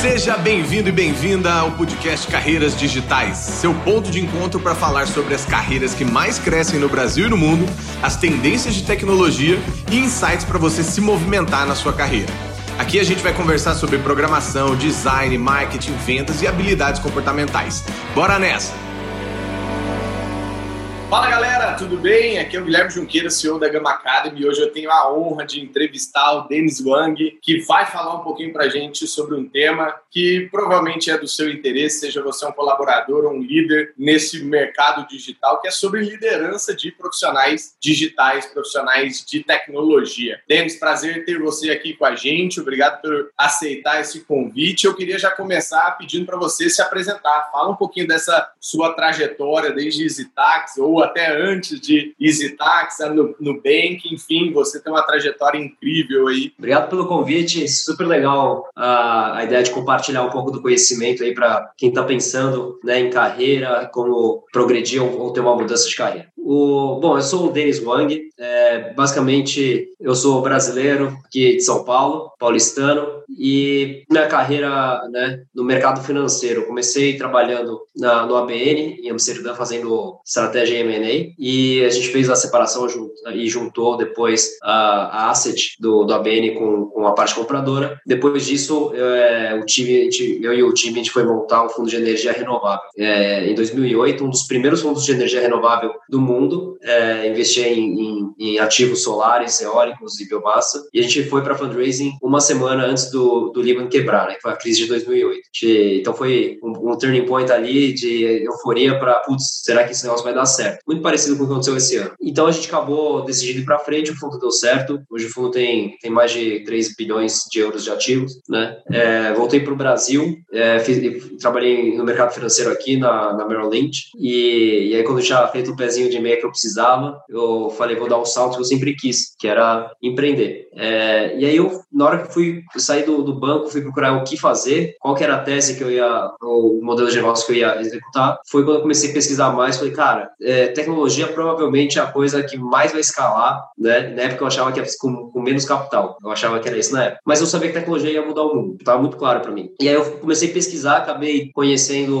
Seja bem-vindo e bem-vinda ao podcast Carreiras Digitais, seu ponto de encontro para falar sobre as carreiras que mais crescem no Brasil e no mundo, as tendências de tecnologia e insights para você se movimentar na sua carreira. Aqui a gente vai conversar sobre programação, design, marketing, vendas e habilidades comportamentais. Bora nessa! Fala galera, tudo bem? Aqui é o Guilherme Junqueira, CEO da Gama Academy. Hoje eu tenho a honra de entrevistar o Denis Wang, que vai falar um pouquinho para a gente sobre um tema que provavelmente é do seu interesse, seja você um colaborador ou um líder nesse mercado digital, que é sobre liderança de profissionais digitais, profissionais de tecnologia. Denis, prazer ter você aqui com a gente. Obrigado por aceitar esse convite. Eu queria já começar pedindo para você se apresentar. Fala um pouquinho dessa sua trajetória desde EasyTax ou até antes de EasyTax, no, no Bank, enfim, você tem uma trajetória incrível aí. Obrigado pelo convite, super legal a, a ideia de compartilhar um pouco do conhecimento aí para quem está pensando né, em carreira, como progredir ou, ou ter uma mudança de carreira. O, bom, eu sou o Denis Wang, é, basicamente eu sou brasileiro aqui de São Paulo, paulistano, e minha carreira né, no mercado financeiro, comecei trabalhando na, no ABN, em Amsterdã, fazendo estratégia M&A, e a gente fez a separação junto, e juntou depois a, a asset do, do ABN com, com a parte compradora. Depois disso, é, o time, eu e o time, a gente foi montar um fundo de energia renovável. É, em 2008, um dos primeiros fundos de energia renovável do mundo, mundo, é, investir em, em, em, ativos solares, eólicos e biomassa. E a gente foi para fundraising uma semana antes do, do quebrar, né, que foi a crise de 2008. então foi um, um turning point ali de euforia para, putz, será que esse negócio vai dar certo? Muito parecido com o que aconteceu esse ano. Então a gente acabou decidindo ir para frente, o fundo deu certo. Hoje o fundo tem, tem mais de 3 bilhões de euros de ativos. Né? É, voltei para o Brasil, é, fiz, trabalhei no mercado financeiro aqui na, na Merrill Lynch. E, e aí, quando eu feito o um pezinho de que eu precisava, eu falei, vou dar um salto que eu sempre quis, que era empreender. É, e aí, eu, na hora que fui sair do, do, banco, fui procurar o que fazer, qual que era a tese que eu ia, o modelo de negócio que eu ia executar, foi quando eu comecei a pesquisar mais, falei, cara, é, tecnologia provavelmente é a coisa que mais vai escalar, né? Na época eu achava que ia com, com menos capital, eu achava que era isso na época. Mas eu sabia que tecnologia ia mudar o mundo, estava muito claro para mim. E aí eu comecei a pesquisar, acabei conhecendo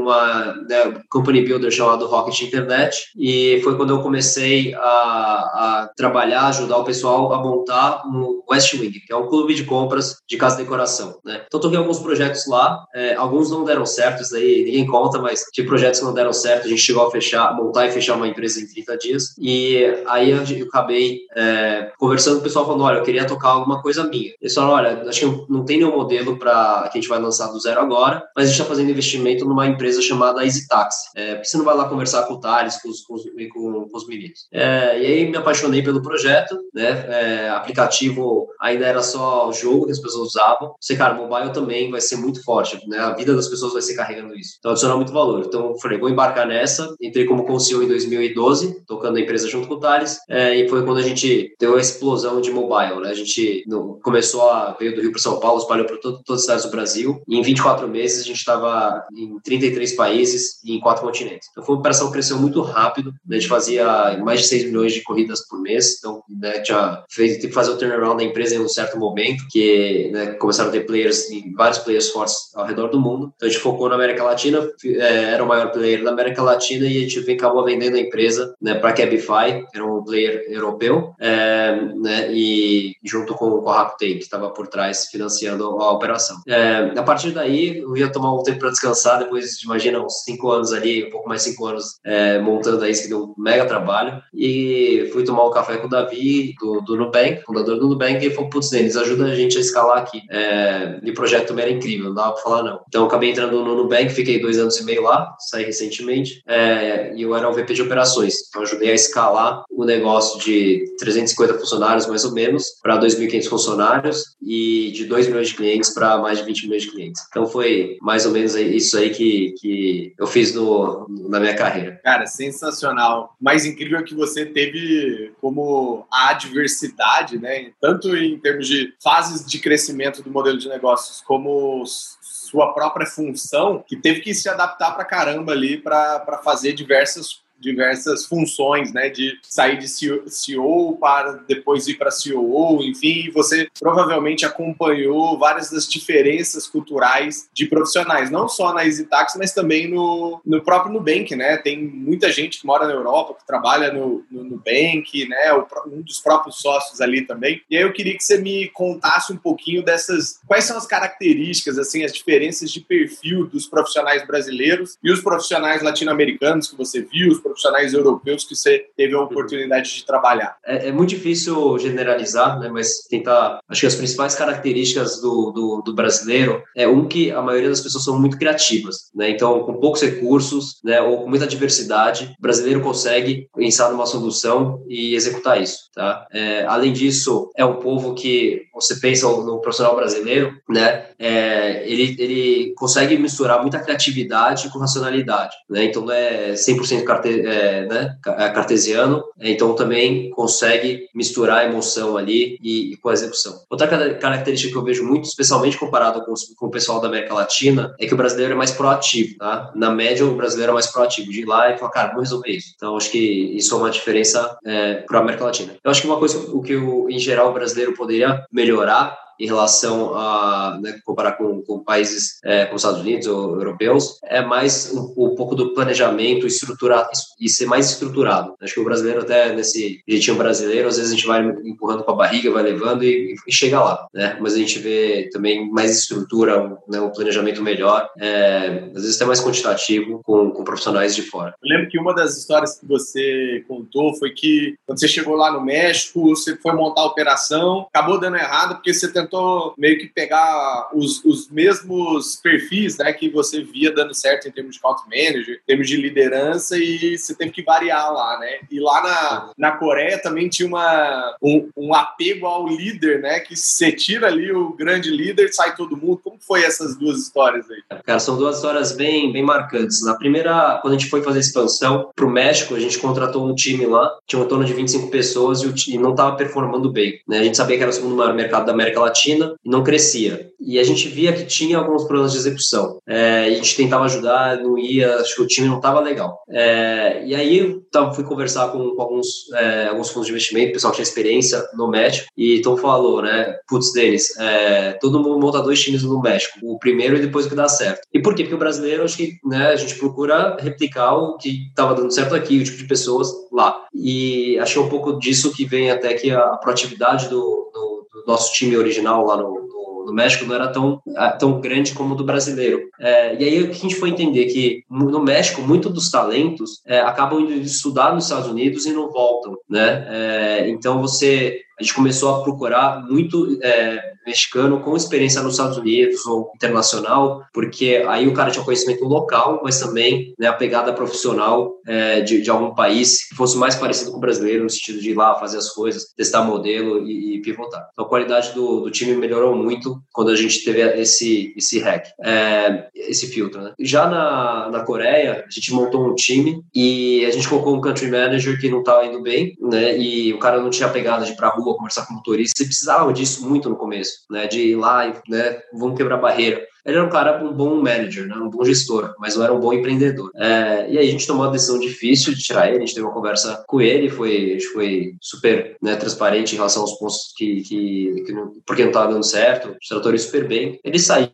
uma né, company builder chamado Rocket Internet e foi quando eu comecei a, a trabalhar, ajudar o pessoal a montar um West Wing, que é um clube de compras de casa de decoração, né? Então toquei alguns projetos lá, é, alguns não deram certo, isso daí ninguém conta, mas de projetos que não deram certo, a gente chegou a fechar, montar e fechar uma empresa em 30 dias e aí eu acabei é, conversando com o pessoal falando, olha, eu queria tocar alguma coisa minha. Eles falaram, olha, acho que não tem nenhum modelo para que a gente vai lançar do zero agora, mas a gente está fazendo investimento numa empresa chamada EasyTax. É, porque você não vai lá conversar com o Thales, com os, com os, com, com os meninos. É, e aí me apaixonei pelo projeto, né? É, aplicativo ainda era só jogo que as pessoas usavam. Sei, cara, mobile também vai ser muito forte, né? A vida das pessoas vai ser carregando isso. Então, adicionar muito valor. Então, falei, vou embarcar nessa. Entrei como co-CEO em 2012, tocando a empresa junto com o Thales, é, e foi quando a gente deu a explosão de mobile, né? A gente no, começou a, veio do Rio para São Paulo, espalhou para todas as cidades do Brasil, e em 24 meses a gente estava em 33 países e em quatro continentes. Então, foi uma operação que cresceu muito rápido, né? a gente fazia mais de 6 milhões de corridas por mês, então né, tinha fez, que fazer o turnaround da empresa em um certo momento, que né, começaram a ter players, vários players fortes ao redor do mundo. Então a gente focou na América Latina, é, era o maior player da América Latina e a gente acabou vendendo a empresa né, para a Cabify, era um player europeu, é, né, e junto com, com a Rakuten, que estava por trás financiando a operação. É, a partir daí, eu ia tomar um tempo para descansar, depois, imagina, uns cinco anos ali, um pouco mais cinco anos é, montando aí, que deu um mega trabalho, e fui tomar um café com o Davi, do, do Nubank, fundador do Nubank, e ele falou, putz, Denis, ajuda a gente a escalar aqui. É, e o projeto também era incrível, não dava para falar não. Então, acabei entrando no Nubank, fiquei dois anos e meio lá, saí recentemente, é, e eu era o VP de operações. Então, ajudei a escalar o negócio de 350 funcionários, mais ou menos, para 2.500 funcionários e de 2 milhões de clientes para mais de 20 milhões de clientes. Então, foi mais ou menos isso aí que, que eu fiz no, na minha carreira. Cara, sensacional. Mais incrível é que você teve como a adversidade, né? Tanto em termos de fases de crescimento do modelo de negócios, como sua própria função, que teve que se adaptar para caramba ali para fazer diversas diversas funções, né? De sair de CEO para depois ir para COO, enfim, você provavelmente acompanhou várias das diferenças culturais de profissionais, não só na EasyTax, mas também no, no próprio Nubank, né? Tem muita gente que mora na Europa, que trabalha no, no Nubank, né? Um dos próprios sócios ali também. E aí eu queria que você me contasse um pouquinho dessas, quais são as características, assim, as diferenças de perfil dos profissionais brasileiros e os profissionais latino-americanos que você viu, os profissionais europeus que você teve a oportunidade de trabalhar. É, é muito difícil generalizar, né? Mas tentar, acho que as principais características do, do, do brasileiro é um que a maioria das pessoas são muito criativas, né? Então, com poucos recursos, né? Ou com muita diversidade, o brasileiro consegue pensar numa solução e executar isso, tá? É, além disso, é um povo que você pensa no profissional brasileiro, né? É, ele, ele consegue misturar muita criatividade com racionalidade, né? Então não é 100% carte, é, né? É cartesiano, então também consegue misturar a emoção ali e, e, com a execução. Outra característica que eu vejo muito, especialmente comparado com, com o pessoal da América Latina, é que o brasileiro é mais proativo, tá? Na média, o brasileiro é mais proativo, de ir lá e falar, cara, vamos resolver isso. Então, acho que isso é uma diferença é, para a América Latina. Eu acho que uma coisa o que, o, em geral, o brasileiro poderia melhorar em relação a né, comparar com, com países é, como os Estados Unidos ou europeus, é mais um, um, pouco do planejamento estruturar e ser mais estruturado. Acho que o brasileiro até nesse jeitinho brasileiro, às vezes a gente vai empurrando com a barriga, vai levando e, e chega lá, né? Mas a gente vê também mais estrutura, né, um planejamento melhor, é, às vezes até mais quantitativo com, com profissionais de fora. Eu lembro que uma das histórias que você contou foi que quando você chegou lá no México, você foi montar a operação, acabou dando errado porque você tentou tentou meio que pegar os, os mesmos perfis né, que você via dando certo em termos de count manager, em termos de liderança, e você teve que variar lá, né? E lá na, na Coreia também tinha uma, um, um apego ao líder, né? Que você tira ali o grande líder, sai todo mundo. Como foi essas duas histórias aí? Cara, são duas histórias bem, bem marcantes. Na primeira, quando a gente foi fazer a expansão para o México, a gente contratou um time lá, tinha um torno de 25 pessoas e, o, e não estava performando bem. Né? A gente sabia que era o segundo maior mercado da América Latina Latina e não crescia. E a gente via que tinha alguns problemas de execução. É, a gente tentava ajudar, não ia, acho que o time não estava legal. É, e aí eu tava, fui conversar com, com alguns, é, alguns fundos de investimento, pessoal tinha experiência no México, e então falou, né, putz, deles, é, todo mundo monta dois times no México, o primeiro e depois o que dá certo. E por quê? Porque o brasileiro, acho que né, a gente procura replicar o que estava dando certo aqui, o tipo de pessoas lá. E achei um pouco disso que vem até que a proatividade do, do nosso time original lá no, no, no, México não era tão, tão grande como o do brasileiro. É, e aí o que a gente foi entender que no México, muito dos talentos é, acabam indo estudar nos Estados Unidos e não voltam, né? É, então você a gente começou a procurar muito é, mexicano com experiência nos Estados Unidos ou internacional, porque aí o cara tinha conhecimento local, mas também né, a pegada profissional é, de, de, algum país que fosse mais parecido com o brasileiro, no sentido de ir lá fazer as coisas, testar modelo e, e pivotar. Então a qualidade do, do, time melhorou muito quando a gente teve esse, esse hack, é, esse filtro. Né? Já na, na Coreia, a gente montou um time e a gente colocou um country manager que não estava indo bem, né? E o cara não tinha pegada de ir pra rua conversar com o motorista. Você precisava disso muito no começo né, de ir lá e né, vamos quebrar barreira. Ele era um cara, um bom manager, né, um bom gestor, mas não era um bom empreendedor. É, e aí a gente tomou uma decisão difícil de tirar ele, a gente teve uma conversa com ele, foi, foi super né, transparente em relação aos pontos que, que, que não, porque não estava dando certo, tratou ele super bem. Ele saiu,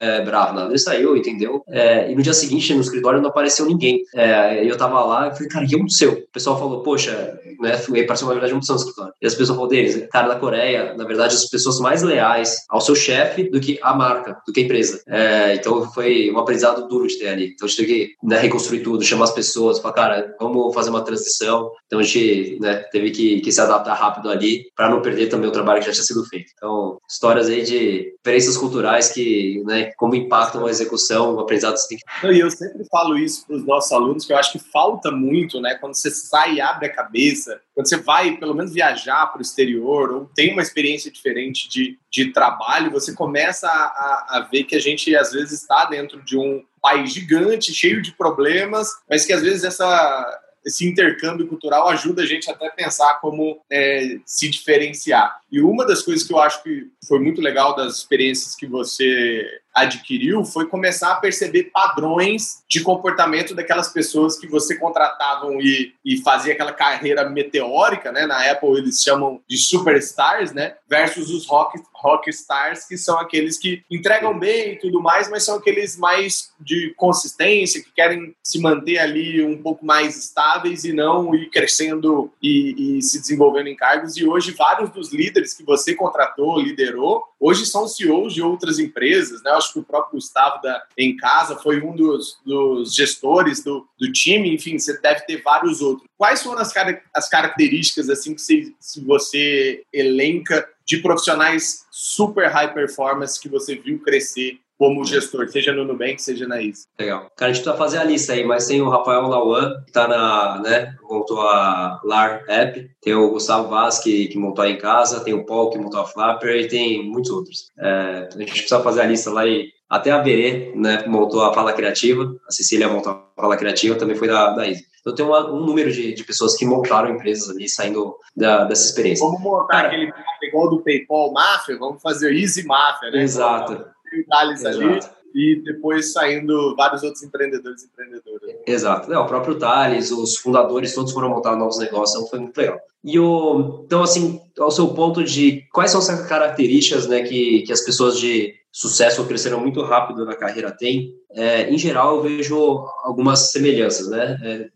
é, bravo, nada. Ele saiu, entendeu? É, e no dia seguinte, no escritório, não apareceu ninguém. É, eu tava lá e falei, cara, que aconteceu? O pessoal falou, poxa, né, foi, pareceu uma verdade muito no escritório. E as pessoas falaram deles, cara, na Coreia, na verdade, as pessoas mais leais ao seu chefe do que a marca, do que a empresa. É, então foi um aprendizado duro de ter ali. Então a gente teve que né, reconstruir tudo, chamar as pessoas, falar, cara, vamos fazer uma transição. Então a gente né, teve que, que se adaptar rápido ali para não perder também o trabalho que já tinha sido feito. Então, histórias aí de diferenças culturais que, né, como impactam a execução, o aprendizado. E eu sempre falo isso para os nossos alunos, que eu acho que falta muito, né? Quando você sai e abre a cabeça, quando você vai, pelo menos, viajar para o exterior, ou tem uma experiência diferente de, de trabalho, você começa a, a ver que a gente, às vezes, está dentro de um país gigante, cheio de problemas, mas que, às vezes, essa esse intercâmbio cultural ajuda a gente até a pensar como é, se diferenciar. E uma das coisas que eu acho que foi muito legal das experiências que você adquiriu foi começar a perceber padrões de comportamento daquelas pessoas que você contratavam e, e fazia aquela carreira meteórica, né? Na Apple eles chamam de superstars, né? Versus os rock, rock stars, que são aqueles que entregam bem e tudo mais, mas são aqueles mais de consistência, que querem se manter ali um pouco mais estáveis e não ir crescendo e, e se desenvolvendo em cargos. E hoje vários dos líderes que você contratou, liderou, hoje são CEOs de outras empresas, né? acho que o próprio Gustavo da Em Casa foi um dos, dos gestores do, do time, enfim, você deve ter vários outros. Quais foram as, as características assim que se você elenca de profissionais super high performance que você viu crescer como gestor, seja no Nubank, seja na ISA. Legal. Cara, a gente precisa fazer a lista aí, mas tem o Rafael Lauan, que tá na, né, montou a LAR App, tem o Gustavo Vaz, que, que montou em casa, tem o Paul, que montou a Flapper, e tem muitos outros. É, a gente precisa fazer a lista lá e até a Berê, né, montou a Fala Criativa, a Cecília montou a Fala Criativa, também foi da, da ISA. Então tem uma, um número de, de pessoas que montaram empresas ali, saindo da, dessa experiência. Vamos montar Cara, aquele igual do PayPal Mafia, vamos fazer Easy Mafia, né? Exato detalhes ali e depois saindo vários outros empreendedores e empreendedoras. Exato. É, o próprio Thales, os fundadores, todos foram montar novos negócios, então foi muito legal. E o, então, assim, ao seu ponto de quais são as características né, que, que as pessoas de sucesso ou cresceram muito rápido na carreira têm, é, em geral eu vejo algumas semelhanças, né? É,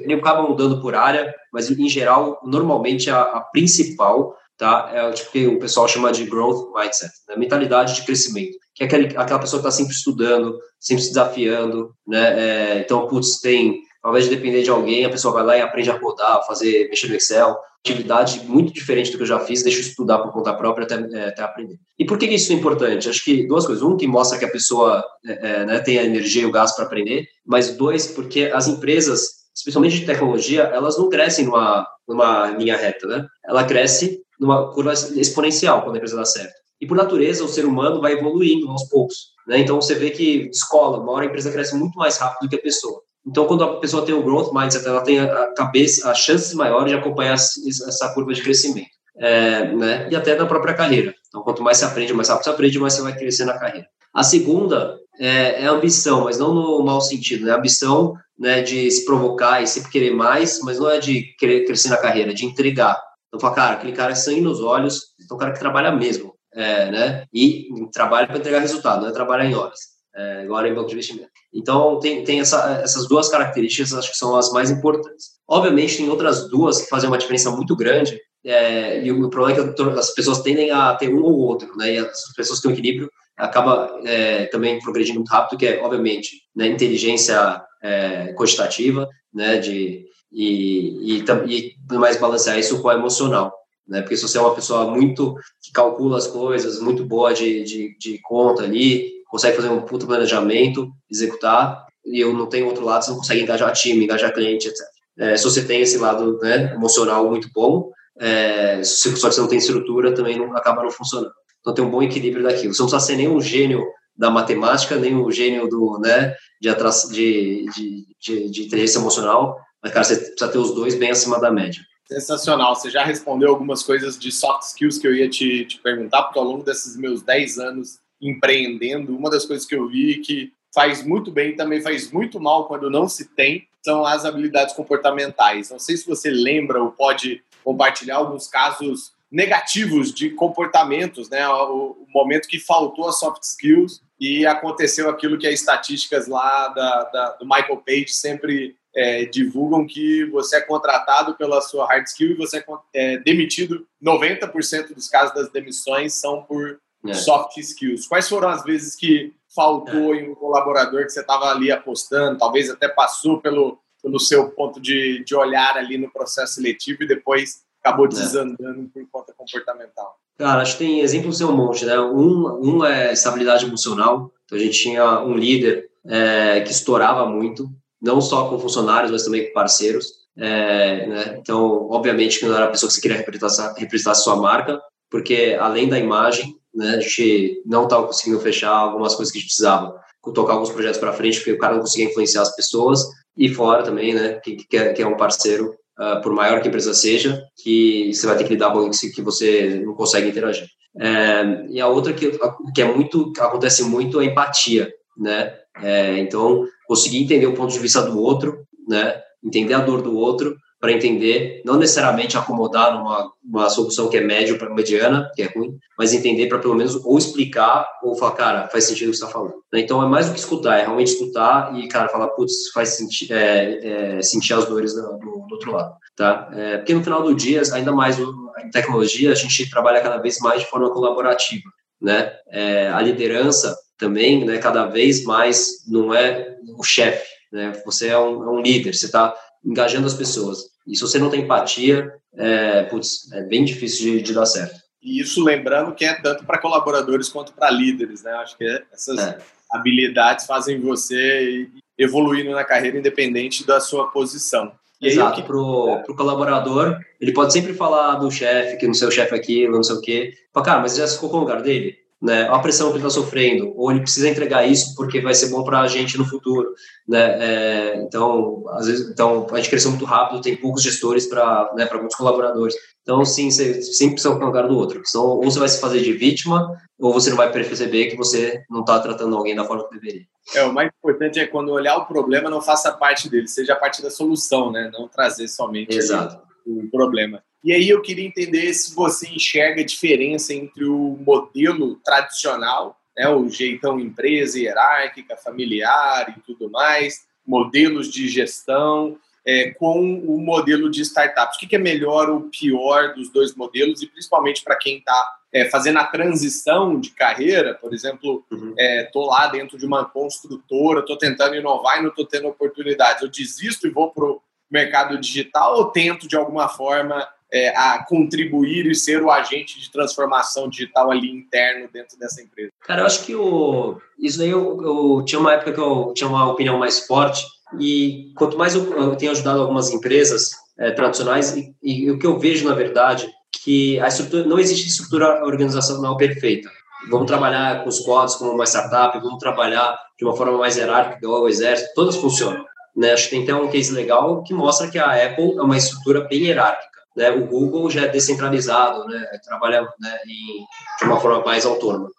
ele acaba mudando por área, mas em geral, normalmente a, a principal tá? É o tipo que o pessoal chama de growth mindset, né? mentalidade de crescimento, que é aquele, aquela pessoa que está sempre estudando, sempre se desafiando, né? É, então, putz, tem, ao invés de depender de alguém, a pessoa vai lá e aprende a rodar, fazer, mexer no Excel, atividade muito diferente do que eu já fiz, deixa eu estudar por conta própria até, é, até aprender. E por que isso é importante? Acho que duas coisas. Um, que mostra que a pessoa é, é né, tem a energia e o gás para aprender, mas dois, porque as empresas especialmente de tecnologia, elas não crescem numa, numa linha reta, né? Ela cresce numa curva exponencial quando a empresa dá certo. E por natureza, o ser humano vai evoluindo aos poucos. Né? Então você vê que escola, uma hora a empresa cresce muito mais rápido do que a pessoa. Então, quando a pessoa tem o growth mindset, ela tem a cabeça, as chances maiores de acompanhar essa curva de crescimento. É, né? E até na própria carreira. Então, quanto mais você aprende, mais rápido você aprende, mais você vai crescer na carreira. A segunda é, é ambição, mas não no mau sentido. Né? A ambição né, de se provocar e sempre querer mais, mas não é de querer crescer na carreira, é de entregar. Então, fala, cara, aquele cara é sangue nos olhos, então é um cara que trabalha mesmo, é, né? E trabalha para entregar resultado, não é trabalhar em horas, é, agora em banco de investimento. Então, tem, tem essa, essas duas características, acho que são as mais importantes. Obviamente, tem outras duas que fazem uma diferença muito grande, é, e o problema é que as pessoas tendem a ter um ou outro, né? E as pessoas que têm um equilíbrio acaba é, também progredindo muito rápido, que é, obviamente, né, inteligência é, quantitativa, né, de e, e, e mais balancear isso com o emocional, né? Porque se você é uma pessoa muito que calcula as coisas, muito boa de, de, de conta ali, consegue fazer um puto planejamento, executar, e eu não tenho outro lado, você não consegue engajar time, engajar cliente, etc. É, se você tem esse lado né, emocional muito bom, é, que você não tem estrutura, também não, acaba não funcionando. Então tem um bom equilíbrio daquilo. Você não precisa ser nem um gênio da matemática, nem um gênio do, né, de, de, de, de, de inteligência emocional, mas, cara, você precisa ter os dois bem acima da média. Sensacional. Você já respondeu algumas coisas de soft skills que eu ia te, te perguntar, porque ao longo desses meus 10 anos empreendendo, uma das coisas que eu vi que faz muito bem e também faz muito mal quando não se tem são as habilidades comportamentais. Não sei se você lembra ou pode compartilhar alguns casos negativos de comportamentos, né? O, o momento que faltou as soft skills e aconteceu aquilo que as estatísticas lá da, da do Michael Page sempre é, divulgam que você é contratado pela sua hard skill e você é, é demitido. 90% dos casos das demissões são por é. soft skills. Quais foram as vezes que faltou é. em um colaborador que você estava ali apostando, talvez até passou pelo, pelo seu ponto de, de olhar ali no processo seletivo e depois acabou é. desandando por conta comportamental? Cara, acho que tem exemplos um monte, né? Um, um é estabilidade emocional. Então a gente tinha um líder é, que estourava muito, não só com funcionários, mas também com parceiros. É, né? Então, obviamente que não era a pessoa que você queria representar, representar sua marca, porque além da imagem, né, a gente não estava conseguindo fechar algumas coisas que a gente precisava, tocar alguns projetos para frente, porque o cara não conseguia influenciar as pessoas, e fora também, né, que, que, é, que é um parceiro, uh, por maior que a empresa seja, que você vai ter que lidar com isso que você não consegue interagir. É, e a outra que, que é muito, acontece muito é a empatia, né? É, então, conseguir entender o ponto de vista do outro, né? Entender a dor do outro para entender, não necessariamente acomodar numa uma solução que é médio para mediana, que é ruim, mas entender para pelo menos ou explicar ou falar, cara, faz sentido o que está falando. Né? Então é mais do que escutar, é realmente escutar e, cara, falar, putz, faz senti é, é, sentir as dores do, do, do outro lado, tá? É, porque no final do dia, ainda mais em tecnologia, a gente trabalha cada vez mais de forma colaborativa, né? É, a liderança também, né, cada vez mais não é o chefe, né? Você é um, é um líder, você está engajando as pessoas. E se você não tem empatia, é, putz, é bem difícil de, de dar certo. E isso lembrando que é tanto para colaboradores quanto para líderes, né? Acho que essas é. habilidades fazem você evoluir na carreira independente da sua posição. E Exato, para o colaborador, ele pode sempre falar do chefe, que não sei o chefe aquilo, não sei o quê. Fala, cara, mas já se colocou no lugar dele? Né, a pressão que ele está sofrendo, ou ele precisa entregar isso porque vai ser bom para a gente no futuro, né? É, então, às vezes, então a gente cresceu muito rápido, tem poucos gestores para né, para muitos colaboradores. Então, sim, você sempre precisa colocar um cara do outro. Ou você vai se fazer de vítima, ou você não vai perceber que você não está tratando alguém da forma que deveria. É, o mais importante é quando olhar o problema, não faça parte dele, seja parte da solução, né? Não trazer somente Exato. o problema. E aí eu queria entender se você enxerga a diferença entre o modelo tradicional, né, o jeitão empresa hierárquica, familiar e tudo mais, modelos de gestão, é, com o modelo de startups. O que, é melhor ou pior dos dois modelos, e principalmente para quem está é, fazendo a transição de carreira, por exemplo, estou uhum. é, lá dentro de uma construtora, estou tentando inovar e não estou tendo oportunidades. Eu desisto e vou para o mercado digital ou tento, de alguma forma, é, a contribuir e ser o agente de transformação digital ali interno dentro dessa empresa? Cara, eu acho que o, isso daí eu, eu tinha uma época que eu tinha uma opinião mais forte e quanto mais eu, eu tenho ajudado algumas empresas é, tradicionais e, e, o que eu vejo na verdade que a estrutura não existe estrutura organizacional perfeita. Vamos trabalhar com os quadros como uma startup, vamos trabalhar de uma forma mais hierárquica, igual o exército, todas funcionam. Né? Acho que tem até um case legal que mostra que a Apple é uma estrutura bem hierárquica. Né? O Google já é descentralizado, né? trabalha né, em, de uma forma mais autônoma.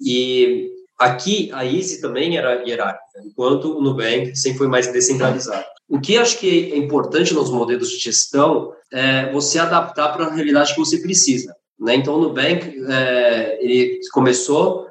E aqui a Easy também era hierárquica, enquanto o Nubank sempre foi mais descentralizado. O que acho que é importante nos modelos de gestão é você adaptar para a realidade que você precisa. Né? Então, o Nubank é, ele começou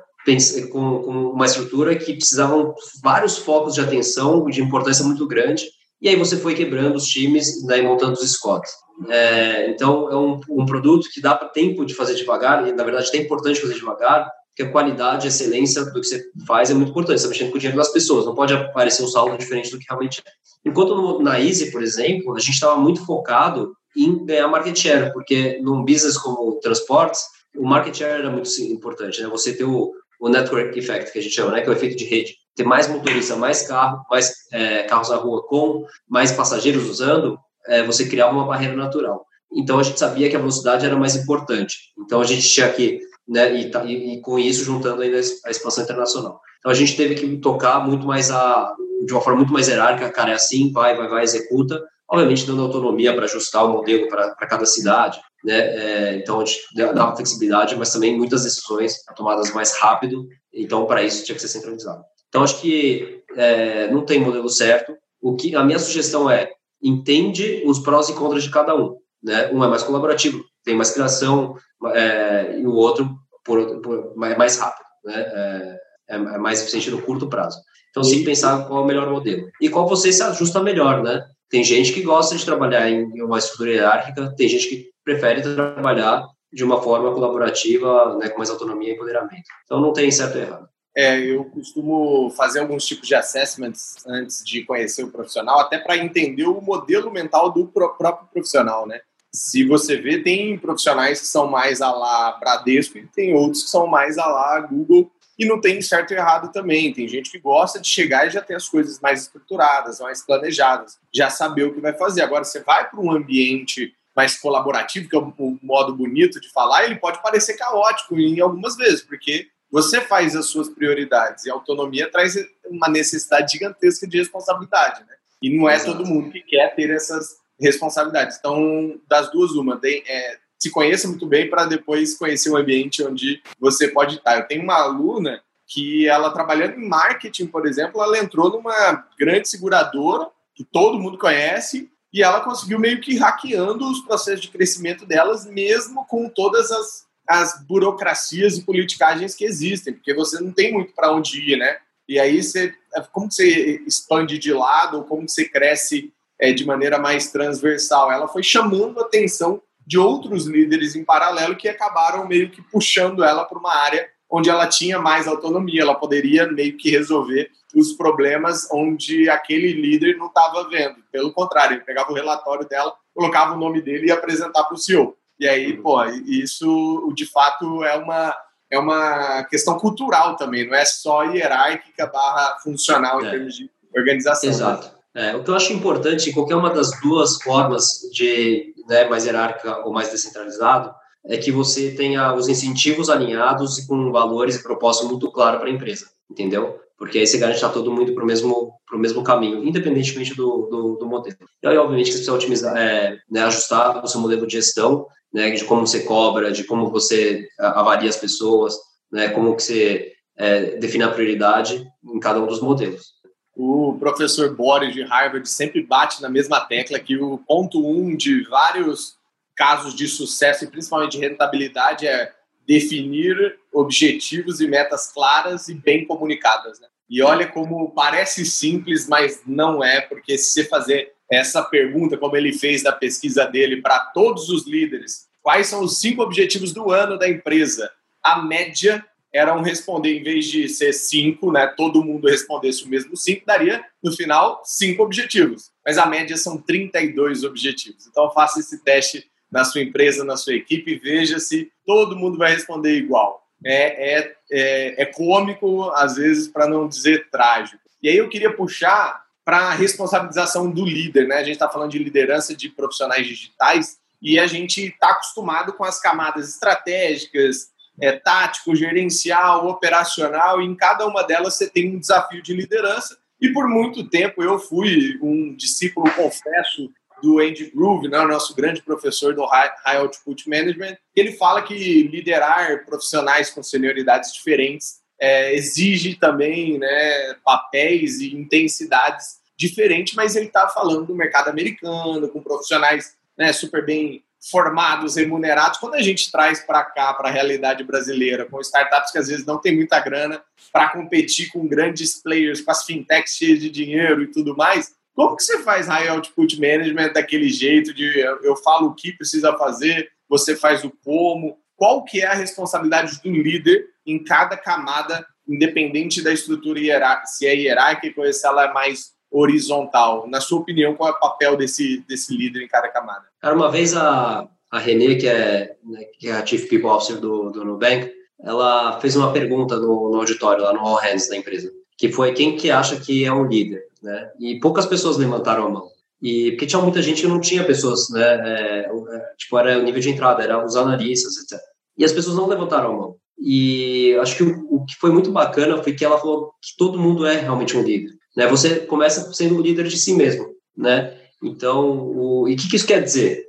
com, com uma estrutura que precisavam vários focos de atenção de importância muito grande e aí você foi quebrando os times né, e montando os squads. É, então, é um, um, produto que dá tempo de fazer devagar, e na verdade é importante fazer devagar, porque a qualidade, a excelência do que você faz é muito importante. Você está mexendo com o dinheiro das pessoas, não pode aparecer um saldo diferente do que realmente é. Enquanto no, na Easy, por exemplo, a gente estava muito focado em ganhar market share, porque num business como transportes, o market share era muito importante, né? Você ter o, o network effect, que a gente chama, né? Que é o efeito de rede. Ter mais motorista, mais carro, mais é, carros na rua com mais passageiros usando, é, você criava uma barreira natural. Então a gente sabia que a velocidade era mais importante. Então a gente tinha que, né, e, e, e com isso juntando ainda a expansão internacional. Então a gente teve que tocar muito mais a, de uma forma muito mais hierárquica, cara, é assim, vai, vai, vai, executa, obviamente dando autonomia para ajustar o modelo para cada cidade, né? É, então a gente dava flexibilidade, mas também muitas decisões tomadas mais rápido. Então para isso tinha que ser centralizado. Então acho que é, não tem modelo certo. O que a minha sugestão é entende os prós e contras de cada um. Né? Um é mais colaborativo, tem mais criação, é, e o outro por, por, é mais rápido, né? É, é, é, mais eficiente no curto prazo. Então, sim, pensar qual é o melhor modelo. E qual você se ajusta melhor, né? Tem gente que gosta de trabalhar em uma estrutura hierárquica, tem gente que prefere trabalhar de uma forma colaborativa, né, com mais autonomia e empoderamento. Então, não tem certo e errado. É, eu costumo fazer alguns tipos de assessments antes de conhecer o profissional, até para entender o modelo mental do próprio profissional, né? Se você vê, tem profissionais que são mais a lá Bradesco e tem outros que são mais a lá Google e não tem certo e errado também. Tem gente que gosta de chegar e já ter as coisas mais estruturadas, mais planejadas, já saber o que vai fazer. Agora, você vai para um ambiente mais colaborativo, que é o modo bonito de falar, ele pode parecer caótico em algumas vezes, porque você faz as suas prioridades e a autonomia traz uma necessidade gigantesca de responsabilidade, né? E não é todo mundo que quer ter essas responsabilidades. Então, das duas, uma, tem, é, se conheça muito bem para depois conhecer o ambiente onde você pode estar. Eu tenho uma aluna que ela trabalhando em marketing, por exemplo, ela entrou numa grande seguradora que todo mundo conhece e ela conseguiu meio que hackeando os processos de crescimento delas, mesmo com todas as, as burocracias e politicagens que existem, porque você não tem muito para onde ir, né? E aí você, como você expande de lado, como você cresce é, de maneira mais transversal? Ela foi chamando a atenção de outros líderes em paralelo que acabaram meio que puxando ela para uma área onde ela tinha mais autonomia, ela poderia meio que resolver os problemas onde aquele líder não estava vendo. Pelo contrário, ele pegava o relatório dela, colocava o nome dele e apresentar para o CEO. E aí, pô, isso de fato é uma, é uma questão cultural também, não é só hierárquica barra funcional em é. termos de organização. Né? Exato. Né? É, o que eu acho importante em qualquer uma das duas formas de né, mais hierárquica ou mais descentralizado é que você tenha os incentivos alinhados e com valores e propósito muito claro para a empresa, entendeu? Porque aí você garante estar todo mundo para o mesmo, mesmo caminho, independentemente do, do, do, modelo. E aí, obviamente, você precisa otimizar, é, né, ajustar o seu modelo de gestão, né, de como você cobra, de como você avalia as pessoas, né, como que você é, define a prioridade em cada um dos modelos. O professor Boris de Harvard sempre bate na mesma tecla que o ponto um de vários casos de sucesso e principalmente de rentabilidade é definir objetivos e metas claras e bem comunicadas. Né? E olha como parece simples, mas não é, porque se você fazer essa pergunta, como ele fez da pesquisa dele para todos os líderes, quais são os cinco objetivos do ano da empresa? A média eram responder, em vez de ser cinco, né, todo mundo respondesse o mesmo cinco, daria, no final, cinco objetivos. Mas a média são 32 objetivos. Então, faça esse teste na sua empresa, na sua equipe, veja se todo mundo vai responder igual. É, é, é, é cômico, às vezes, para não dizer trágico. E aí eu queria puxar para a responsabilização do líder. Né? A gente está falando de liderança de profissionais digitais e a gente está acostumado com as camadas estratégicas, é, tático, gerencial, operacional, e em cada uma delas você tem um desafio de liderança. E por muito tempo eu fui um discípulo, confesso, do Andy Groove, né, nosso grande professor do High, Output Management, ele fala que liderar profissionais com senioridades diferentes é, exige também né, papéis e intensidades diferentes, mas ele está falando do mercado americano, com profissionais né, super bem formados, remunerados. Quando a gente traz para cá, para a realidade brasileira, com startups que às vezes não tem muita grana para competir com grandes players, com as fintechs cheias de dinheiro e tudo mais, como que você faz high output management daquele jeito de eu falo o que precisa fazer, você faz o como? Qual que é a responsabilidade do líder em cada camada, independente da estrutura hierárquica, se é hierárquica ou se ela é mais horizontal? Na sua opinião, qual é o papel desse, desse líder em cada camada? Cara, uma vez a, a Renê, que é, né, que é a Chief People Officer do, do Nubank, ela fez uma pergunta no, no auditório, lá no All Hands da empresa, que foi quem que acha que é um líder? né? E poucas pessoas levantaram a mão. E porque tinha muita gente que não tinha pessoas, né? É, é, tipo, era o nível de entrada, era os analistas, etc. E as pessoas não levantaram a mão. E acho que o, o, que foi muito bacana foi que ela falou que todo mundo é realmente um líder, né? Você começa sendo o líder de si mesmo, né? Então, o, e o que, que isso quer dizer?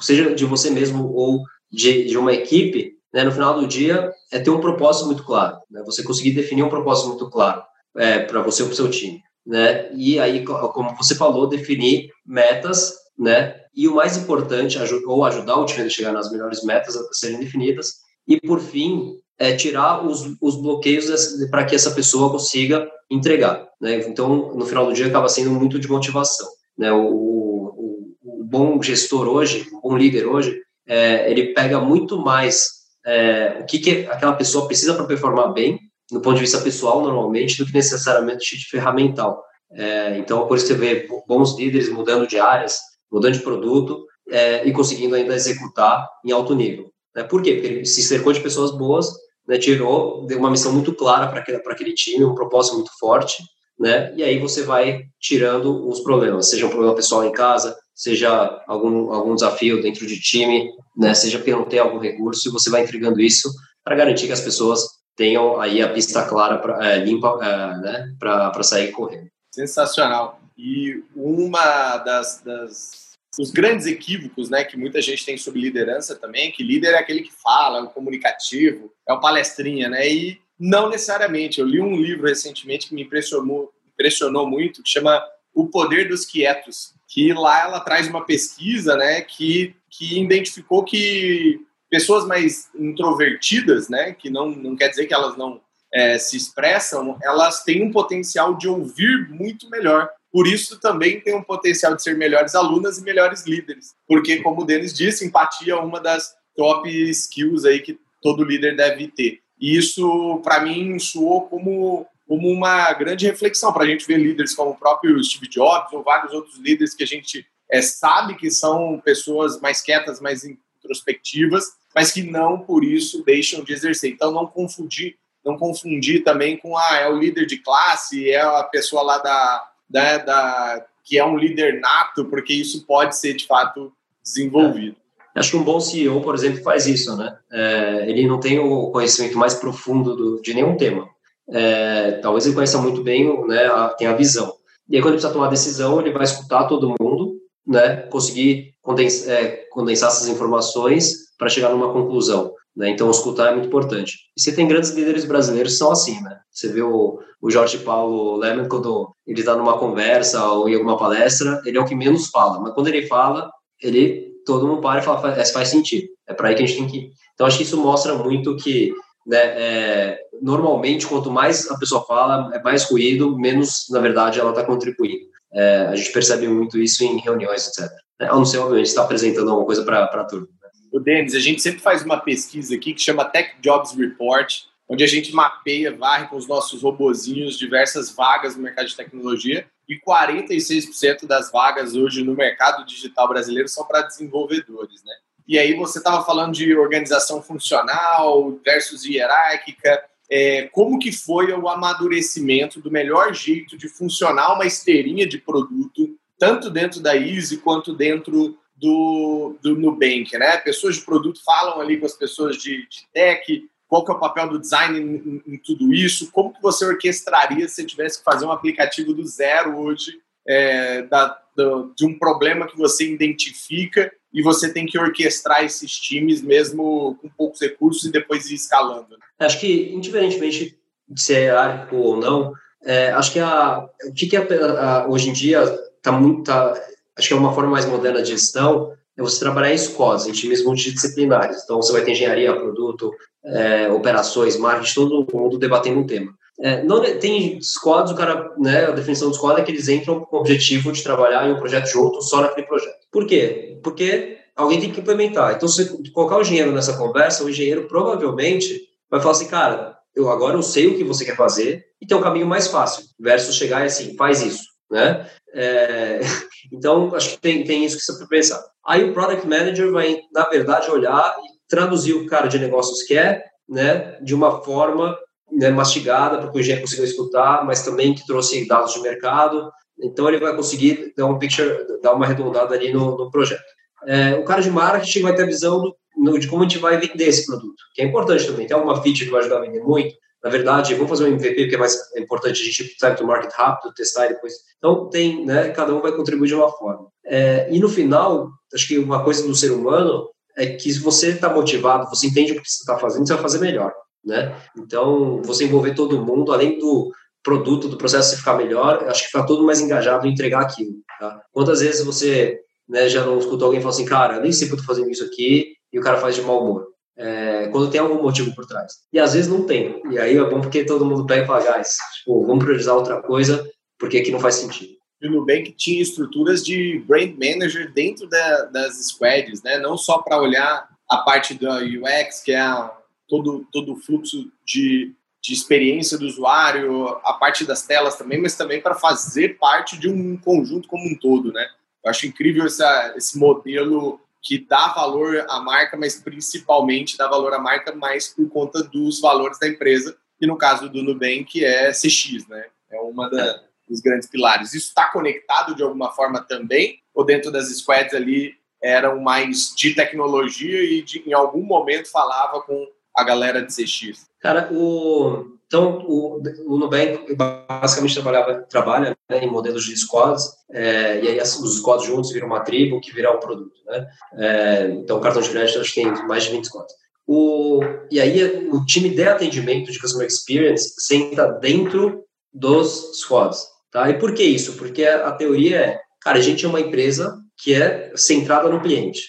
Seja de você mesmo ou de, de uma equipe, né? No final do dia, é ter um propósito muito claro, né? Você conseguir definir um propósito muito claro é, para você ou para o seu time né? E aí, como você falou, definir metas, né? E o mais importante, ou ajudar o time a chegar nas melhores metas a serem definidas. E por fim, é tirar os, os bloqueios para que essa pessoa consiga entregar, né? Então, no final do dia, acaba sendo muito de motivação, né? O, o, o bom gestor hoje, o bom líder hoje, é, ele pega muito mais é, o que, que aquela pessoa precisa para performar bem no ponto de vista pessoal, normalmente, do que necessariamente de ferramental. É, então, por isso você vê bons líderes mudando de áreas, mudando de produto é, e conseguindo ainda executar em alto nível. Né? Por quê? Porque ele se cercou de pessoas boas, né, tirou, deu uma missão muito clara para aquele, aquele time, um propósito muito forte, né? E aí você vai tirando os problemas, seja um problema pessoal em casa, seja algum, algum desafio dentro de time, né? Seja porque não tem algum recurso, e você vai entregando isso para garantir que as pessoas tenham aí a pista clara, pra, é, limpa, é, né, para sair correndo. Sensacional. E uma das, das os grandes equívocos né, que muita gente tem sobre liderança também, que líder é aquele que fala, é o comunicativo, é o palestrinha, né? E não necessariamente. Eu li um livro recentemente que me impressionou, impressionou muito, que chama O Poder dos Quietos, que lá ela traz uma pesquisa né, que, que identificou que pessoas mais introvertidas, né, que não, não quer dizer que elas não é, se expressam, elas têm um potencial de ouvir muito melhor. Por isso também tem um potencial de ser melhores alunas e melhores líderes. Porque, como o Denis disse, empatia é uma das top skills aí que todo líder deve ter. E isso, para mim, soou como, como uma grande reflexão para a gente ver líderes como o próprio Steve Jobs ou vários outros líderes que a gente é, sabe que são pessoas mais quietas, mais introspectivas, mas que não por isso deixam de exercer. Então, não confundir não confundir também com ah, é o líder de classe, é a pessoa lá da, da, da que é um líder nato, porque isso pode ser de fato desenvolvido. É. Acho que um bom CEO, por exemplo, faz isso, né? É, ele não tem o conhecimento mais profundo do, de nenhum tema. É, talvez ele conheça muito bem, né? A, tem a visão. E aí, quando ele precisa tomar decisão, ele vai escutar todo mundo, né? Conseguir condensar, é, condensar essas informações para chegar numa conclusão. Né? Então, escutar é muito importante. E você tem grandes líderes brasileiros que são assim, né? Você vê o, o Jorge Paulo Leman, quando ele está numa conversa ou em alguma palestra, ele é o que menos fala. Mas quando ele fala, ele todo mundo para e fala, faz, faz sentido. É para aí que a gente tem que ir. Então, acho que isso mostra muito que né, é, normalmente, quanto mais a pessoa fala, é mais ruído, menos, na verdade, ela está contribuindo. É, a gente percebe muito isso em reuniões, etc. A não ser, obviamente, estar tá apresentando alguma coisa para a turma o Denis, a gente sempre faz uma pesquisa aqui que chama Tech Jobs Report, onde a gente mapeia, varre com os nossos robozinhos diversas vagas no mercado de tecnologia e 46% das vagas hoje no mercado digital brasileiro são para desenvolvedores, né? E aí você estava falando de organização funcional versus hierárquica. É, como que foi o amadurecimento do melhor jeito de funcionar uma esteirinha de produto, tanto dentro da Easy quanto dentro do, do Nubank, né? Pessoas de produto falam ali com as pessoas de, de tech, qual que é o papel do design em, em, tudo isso, como que você orquestraria se você tivesse que fazer um aplicativo do zero hoje, é, da, do, de um problema que você identifica e você tem que orquestrar esses times mesmo com poucos recursos e depois ir escalando. Né? Acho que, indiferentemente de ser árico ou não, é, acho que a, o que, que a, a, hoje em dia está muito, tá, acho que é uma forma mais moderna de gestão, é você trabalhar em squads, em times multidisciplinares. Então, você vai ter engenharia, produto, é, operações, marketing, todo mundo debatendo um tema. É, não tem squads, o cara, né, a definição do squad é que eles entram com o objetivo de trabalhar em um projeto junto, só naquele projeto. Por quê? Porque alguém tem que implementar. Então, se colocar o engenheiro nessa conversa, o engenheiro provavelmente vai falar assim, cara, eu agora eu sei o que você quer fazer e tem um caminho mais fácil, versus chegar e assim, faz isso, né? É, então, acho que tem, tem isso que você precisa pensar. Aí o Product Manager vai, na verdade, olhar e traduzir o cara de negócios quer, né, de uma forma né, mastigada, para que o engenheiro consiga escutar, mas também que trouxe dados de mercado. Então, ele vai conseguir dar um picture, dar uma arredondada ali no, no projeto. É, o cara de marketing vai ter a visão do, no, de como a gente vai vender esse produto, que é importante também. Tem alguma feature que vai ajudar a vender muito, na verdade, vamos fazer um MVP, porque é mais importante a gente time to market rápido, testar e depois. Então, tem, né, cada um vai contribuir de uma forma. É, e no final, acho que uma coisa do ser humano é que se você está motivado, você entende o que você está fazendo, você vai fazer melhor, né? Então, você envolver todo mundo, além do produto, do processo ficar melhor, acho que fica todo mais engajado em entregar aquilo, tá? Quantas vezes você né, já não escutou alguém falar assim, cara, nem sei porque eu tô fazendo isso aqui, e o cara faz de mau humor é, quando tem algum motivo por trás. E às vezes não tem. E aí é bom porque todo mundo pega e fala, guys, tipo, vamos priorizar outra coisa, porque aqui não faz sentido. E o Nubank tinha estruturas de brand manager dentro da, das squads, né? Não só para olhar a parte da UX, que é a, todo, todo o fluxo de, de experiência do usuário, a parte das telas também, mas também para fazer parte de um conjunto como um todo, né? Eu acho incrível essa, esse modelo que dá valor à marca, mas principalmente dá valor à marca mais por conta dos valores da empresa, que no caso do Nubank é CX, né? É uma da, dos grandes pilares. Isso está conectado de alguma forma também? Ou dentro das squads ali eram mais de tecnologia e de, em algum momento falava com a galera de CX? Cara, o... Então, o, o Nubank basicamente trabalhava, trabalha né, em modelos de squads, é, e aí os squads juntos viram uma tribo que virá um produto. Né? É, então, o cartão de crédito acho que tem mais de 20 squads. O, e aí, o time de atendimento de Customer Experience senta dentro dos squads. Tá? E por que isso? Porque a teoria é, cara, a gente é uma empresa que é centrada no cliente.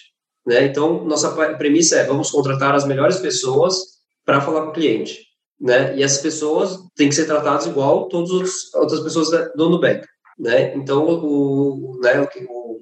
Né? Então, nossa premissa é, vamos contratar as melhores pessoas para falar com o cliente né? E essas pessoas têm que ser tratadas igual todas as outras pessoas do Nubank, né? Então, o, né,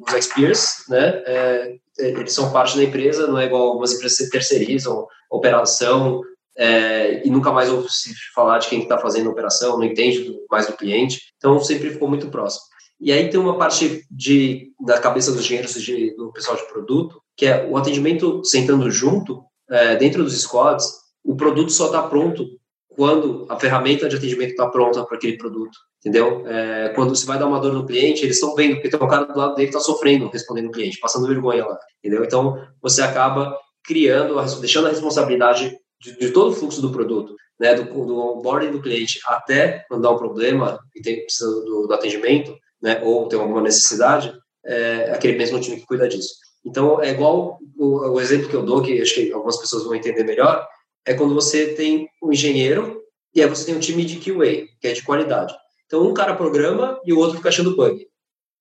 os experts, né, é, eles são parte da empresa, não é igual algumas empresas que terceirizam operação é, e nunca mais ouve se falar de quem está fazendo a operação, não entende mais do cliente. Então, sempre ficou muito próximo. E aí tem uma parte de, da cabeça dos engenheiros do pessoal de produto, que é o atendimento sentando junto, é, dentro dos squads, o produto só está pronto quando a ferramenta de atendimento está pronta para aquele produto, entendeu? É, quando você vai dar uma dor no cliente, eles estão vendo, porque tem um cara do lado dele que está sofrendo respondendo o cliente, passando vergonha lá, entendeu? Então, você acaba criando, deixando a responsabilidade de, de todo o fluxo do produto, né, do, do onboarding do cliente até dá um problema e tem precisa do, do atendimento, né, ou tem alguma necessidade, é aquele mesmo time que cuida disso. Então, é igual o, o exemplo que eu dou, que acho que algumas pessoas vão entender melhor, é quando você tem um engenheiro e aí você tem um time de QA, que é de qualidade. Então, um cara programa e o outro fica achando bug. O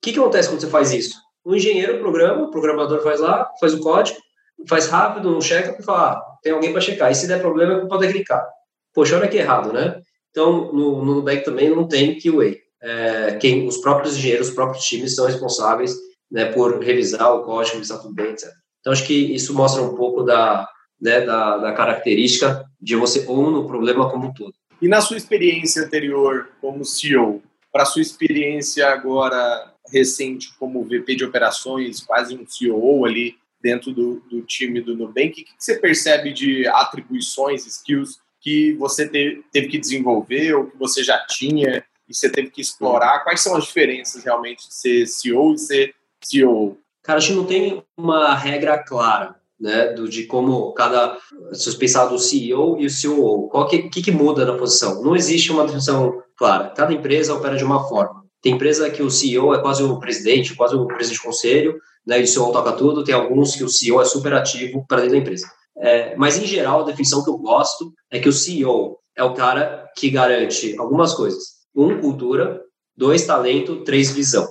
que, que acontece quando você faz isso? O engenheiro programa, o programador faz lá, faz o código, faz rápido, um check e fala, ah, tem alguém para checar. E se der problema, é culpa daquele cara. Poxa, olha que errado, né? Então, no, no Nubank também não tem QA. É, quem, os próprios engenheiros, os próprios times são responsáveis né, por revisar o código, revisar tudo bem, etc. Então, acho que isso mostra um pouco da, né, da, da característica de você ou no problema como um todo. E na sua experiência anterior como CEO, para sua experiência agora recente como VP de operações, quase um CEO ali dentro do, do time do Nubank, o que, que você percebe de atribuições, skills que você te, teve que desenvolver ou que você já tinha e você teve que explorar? Quais são as diferenças realmente de ser CEO e ser CEO? Cara, a gente não tem uma regra clara né, do, de como cada, se você pensar do CEO e o COO, qual que, que, que muda na posição? Não existe uma definição clara. Cada empresa opera de uma forma. Tem empresa que o CEO é quase o presidente, quase o presidente de conselho, né, e o CEO toca tudo. Tem alguns que o CEO é super ativo para dentro da empresa. É, mas, em geral, a definição que eu gosto é que o CEO é o cara que garante algumas coisas. Um, cultura. Dois, talento. Três, visão.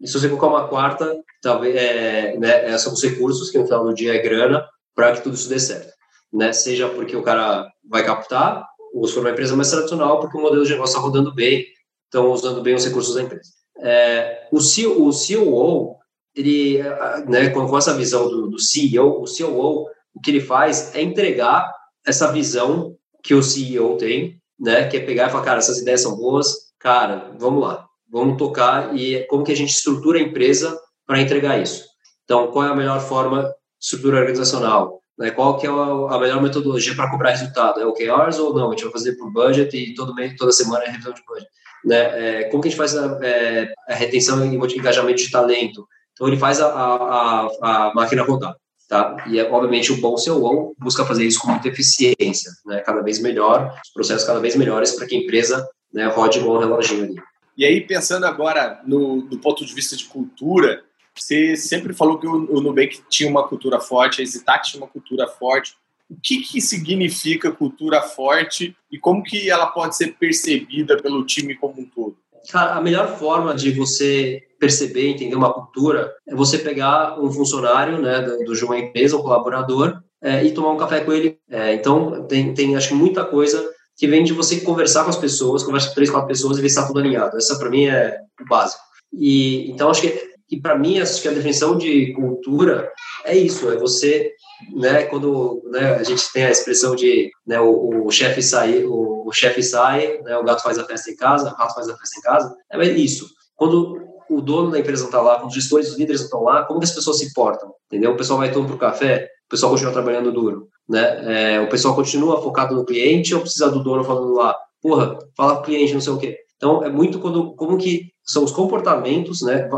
E se você colocar uma quarta, talvez é, né, é, são os recursos, que no final do dia é grana, para que tudo isso dê certo. Né? Seja porque o cara vai captar, ou se for uma empresa mais tradicional, porque o modelo de negócio está rodando bem, estão usando bem os recursos da empresa. É, o, CEO, o COO, ele, né, com, com essa visão do, do CEO, o COO, o que ele faz é entregar essa visão que o CEO tem, né, que é pegar e falar, cara, essas ideias são boas, cara, vamos lá, vamos tocar e como que a gente estrutura a empresa para entregar isso. Então, qual é a melhor forma, estrutura organizacional? Né? Qual que é a melhor metodologia para cobrar resultado? É OKRs ou não? A gente vai fazer por budget e todo mês, toda semana é revisão de budget. Né? É, como que a gente faz a, é, a retenção e engajamento de talento? Então, ele faz a, a, a máquina rodar. Tá? E, é, obviamente, o bom CEO busca fazer isso com muita eficiência, né? cada vez melhor, os processos cada vez melhores para que a empresa né, rode igual um reloginho ali. E aí, pensando agora no, do ponto de vista de cultura, você sempre falou que o, o Nubank tinha uma cultura forte, a Exitac tinha uma cultura forte. O que, que significa cultura forte e como que ela pode ser percebida pelo time como um todo? Cara, a melhor forma de você perceber, entender uma cultura, é você pegar um funcionário né, de uma empresa, um colaborador, é, e tomar um café com ele. É, então, tem, tem, acho muita coisa que vem de você conversar com as pessoas, conversa com três, quatro pessoas e ver se está tudo alinhado. Essa, para mim, é o básico. E, então, acho que e para mim, acho que a definição de cultura é isso, é você, né, quando né, a gente tem a expressão de né, o, o chefe sai, o, o chefe sai, né, o gato faz a festa em casa, o rato faz a festa em casa, é isso. Quando o dono da empresa não está lá, quando os gestores, os líderes não estão lá, como que as pessoas se portam, entendeu? O pessoal vai todo para o café, o pessoal continua trabalhando duro, né? É, o pessoal continua focado no cliente ou precisa do dono falando lá, porra, fala com o cliente, não sei o quê. Então, é muito quando, como que são os comportamentos, né?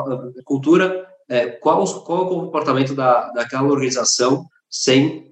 Cultura, é, qual, qual é o comportamento da, daquela organização sem,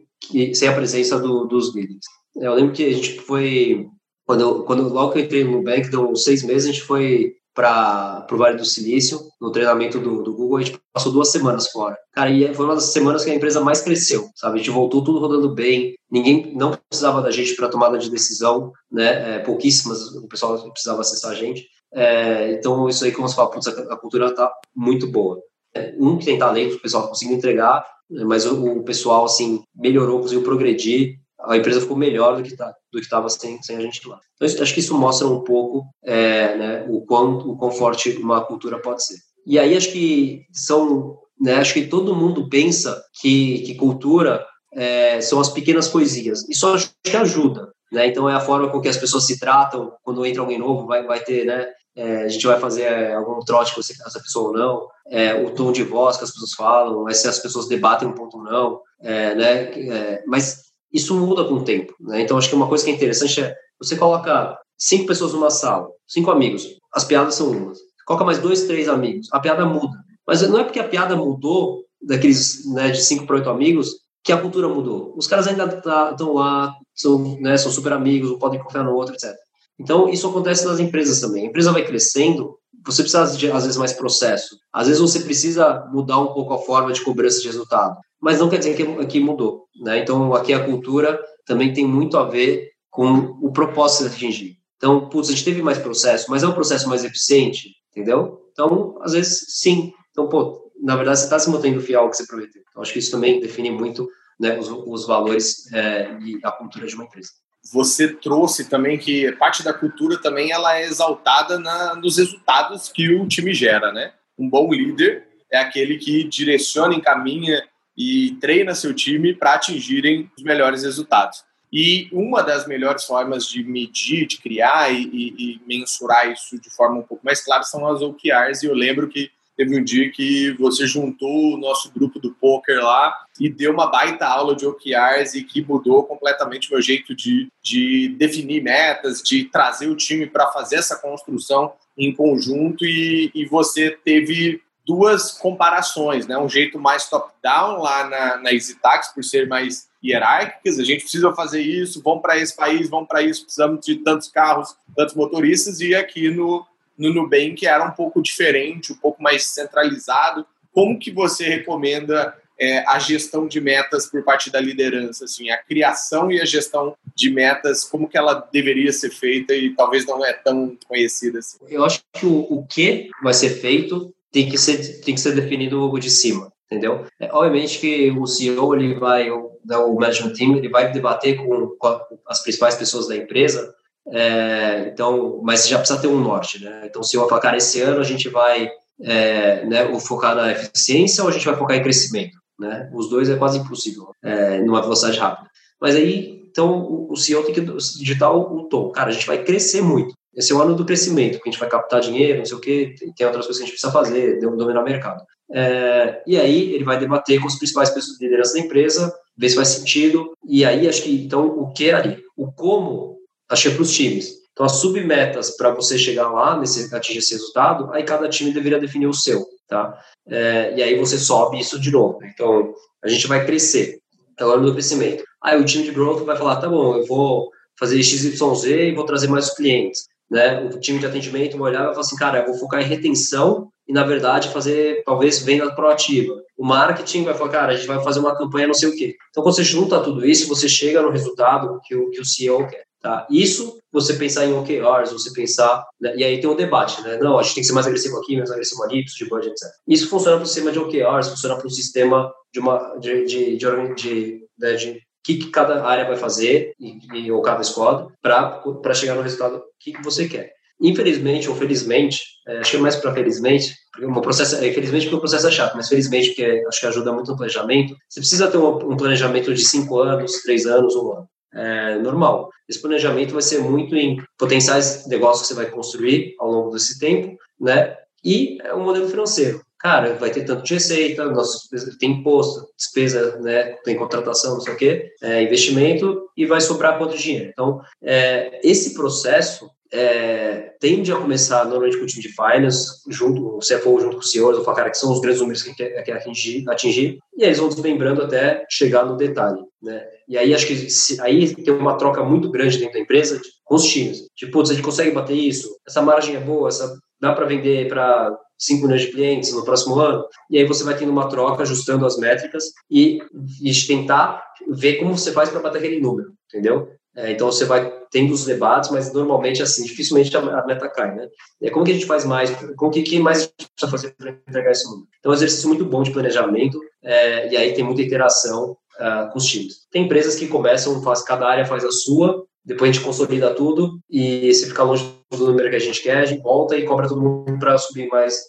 sem a presença do, dos líderes. Eu lembro que a gente foi Quando, quando logo que eu entrei no Nubank, deu seis meses, a gente foi para o Vale do Silício, no treinamento do, do Google, a gente passou duas semanas fora. Cara, e foi uma das semanas que a empresa mais cresceu, sabe? A gente voltou tudo rodando bem, ninguém não precisava da gente para tomada de decisão, né? É, pouquíssimas, o pessoal precisava acessar a gente. É, então, isso aí, como você fala, putz, a, cultura está muito boa. É, um que tem talento, o pessoal conseguiu entregar, mas o, o pessoal, assim, melhorou, conseguiu progredir, a empresa ficou melhor do que tá, do que estava sem, sem a gente lá. Então, acho que isso mostra um pouco é, né, o quão o quão forte uma cultura pode ser. E aí acho que são, né, acho que todo mundo pensa que, que cultura é, são as pequenas coisinhas. Isso acho que ajuda, né? Então é a forma com que as pessoas se tratam quando entra alguém novo, vai, vai ter, né? É, a gente vai fazer é, algum trote com essa pessoa ou não, é, o tom de voz que as pessoas falam, se as pessoas debatem um ponto ou não, é, né? É, mas isso muda com o tempo. Né? Então, acho que uma coisa que é interessante é você coloca cinco pessoas numa sala, cinco amigos, as piadas são umas. Coloca mais dois, três amigos, a piada muda. Mas não é porque a piada mudou, daqueles né, de cinco para oito amigos, que a cultura mudou. Os caras ainda estão tá, lá, são, né, são super amigos, podem confiar no outro, etc. Então, isso acontece nas empresas também. A empresa vai crescendo, você precisa de, às vezes, mais processo. Às vezes, você precisa mudar um pouco a forma de cobrança de resultado mas não quer dizer que, que mudou. Né? Então, aqui a cultura também tem muito a ver com o propósito de atingir. Então, putz, a gente teve mais processo, mas é um processo mais eficiente, entendeu? Então, às vezes, sim. Então, pô, na verdade, você está se mantendo fiel ao que você prometeu. Então, acho que isso também define muito né, os, os, valores é, e a cultura de uma empresa. Você trouxe também que parte da cultura também ela é exaltada na, nos resultados que o time gera, né? Um bom líder é aquele que direciona, encaminha e treina seu time para atingirem os melhores resultados. E uma das melhores formas de medir, de criar e, e, e, mensurar isso de forma um pouco mais clara são as OKRs. E eu lembro que teve um dia que você juntou o nosso grupo do poker lá e deu uma baita aula de OKRs e que mudou completamente o meu jeito de, de definir metas, de trazer o time para fazer essa construção em conjunto. E, e você teve duas comparações, né? Um jeito mais top-down lá na, na EasyTax, por ser mais hierárquicas, a gente precisa fazer isso, vamos para esse país, vamos para isso, precisamos de tantos carros, tantos motoristas, e aqui no, no Nubank era um pouco diferente, um pouco mais centralizado. Como que você recomenda é, a gestão de metas por parte da liderança, assim, a criação e a gestão de metas, como que ela deveria ser feita e talvez não é tão conhecida assim? Eu acho que o, o que vai ser feito tem que ser tem que ser definido de cima, entendeu? É, obviamente que o CEO ele vai o, o management team ele vai debater com, com as principais pessoas da empresa, é, então, mas já precisa ter um norte, né? Então, se eu falar, cara, esse ano a gente vai é, né, focar na eficiência ou a gente vai focar em crescimento, né? Os dois é quase impossível é, numa velocidade rápida. Mas aí, então, o CEO tem que digitar o, o tom. Cara, a gente vai crescer muito. Esse é o ano do crescimento, que a gente vai captar dinheiro, não sei o quê, tem outras coisas que a gente precisa fazer, dominar o mercado. É, e aí ele vai debater com os principais pessoas de liderança da empresa, ver se faz sentido, e aí acho que, então, o que é ali? O como, achei para os times. Então, as submetas para você chegar lá, nesse, atingir esse resultado, aí cada time deveria definir o seu, tá? É, e aí você sobe isso de novo. Então, a gente vai crescer, é o ano do crescimento. Aí o time de growth vai falar, tá bom, eu vou fazer XYZ e vou trazer mais clientes né, o time de atendimento vai olhar e vai falar assim, cara, eu vou focar em retenção e, na verdade, fazer, talvez, venda proativa. O marketing vai falar, cara, a gente vai fazer uma campanha não sei o quê. Então, quando você junta tudo isso, você chega no resultado que o, que o CEO quer. Tá? Isso, você pensar em OKRs, você pensar... Né, e aí tem um debate, né? Não, a gente tem que ser mais agressivo aqui, mais agressivo ali, de budget, etc. Isso funciona para o sistema de OKRs, funciona para o sistema de uma... de, de, de, de, de que, que cada área vai fazer, e, ou cada squad, para chegar no resultado que, que você quer. Infelizmente ou felizmente, é, acho que é mais para felizmente, porque o processo, é, infelizmente porque o processo é chato, mas felizmente porque acho que ajuda muito no planejamento. Você precisa ter um, um planejamento de cinco anos, três anos, um ano. É normal. Esse planejamento vai ser muito em potenciais negócios que você vai construir ao longo desse tempo, né? E é um modelo financeiro cara, vai ter tanto de receita, tem imposto, despesa, né, tem contratação, não sei o quê, é, investimento, e vai sobrar quanto dinheiro. Então, é, esse processo é, tende a começar normalmente com o time de finance, junto, o CFO junto com o CEO, ou cara, que são os grandes números que quer, quer atingir, atingir, e aí eles vão desmembrando até chegar no detalhe, né. e aí acho que se, aí tem uma troca muito grande dentro da empresa com os times. Tipo, a gente consegue bater isso? Essa margem é boa? Essa, dá para vender para 5 milhões de clientes no próximo ano? E aí você vai tendo uma troca, ajustando as métricas e, e tentar ver como você faz para bater aquele número, entendeu? É, então você vai tendo os debates, mas normalmente assim, dificilmente a, meta cai, né? É como que a gente faz mais, como que, que mais a gente precisa fazer para entregar esse número? Então é um exercício muito bom de planejamento é, e aí tem muita interação uh, com os times. Tem empresas que começam, faz, cada área faz a sua, depois a gente consolida tudo e se ficar longe do número que a gente quer, a gente volta e cobra todo mundo para subir mais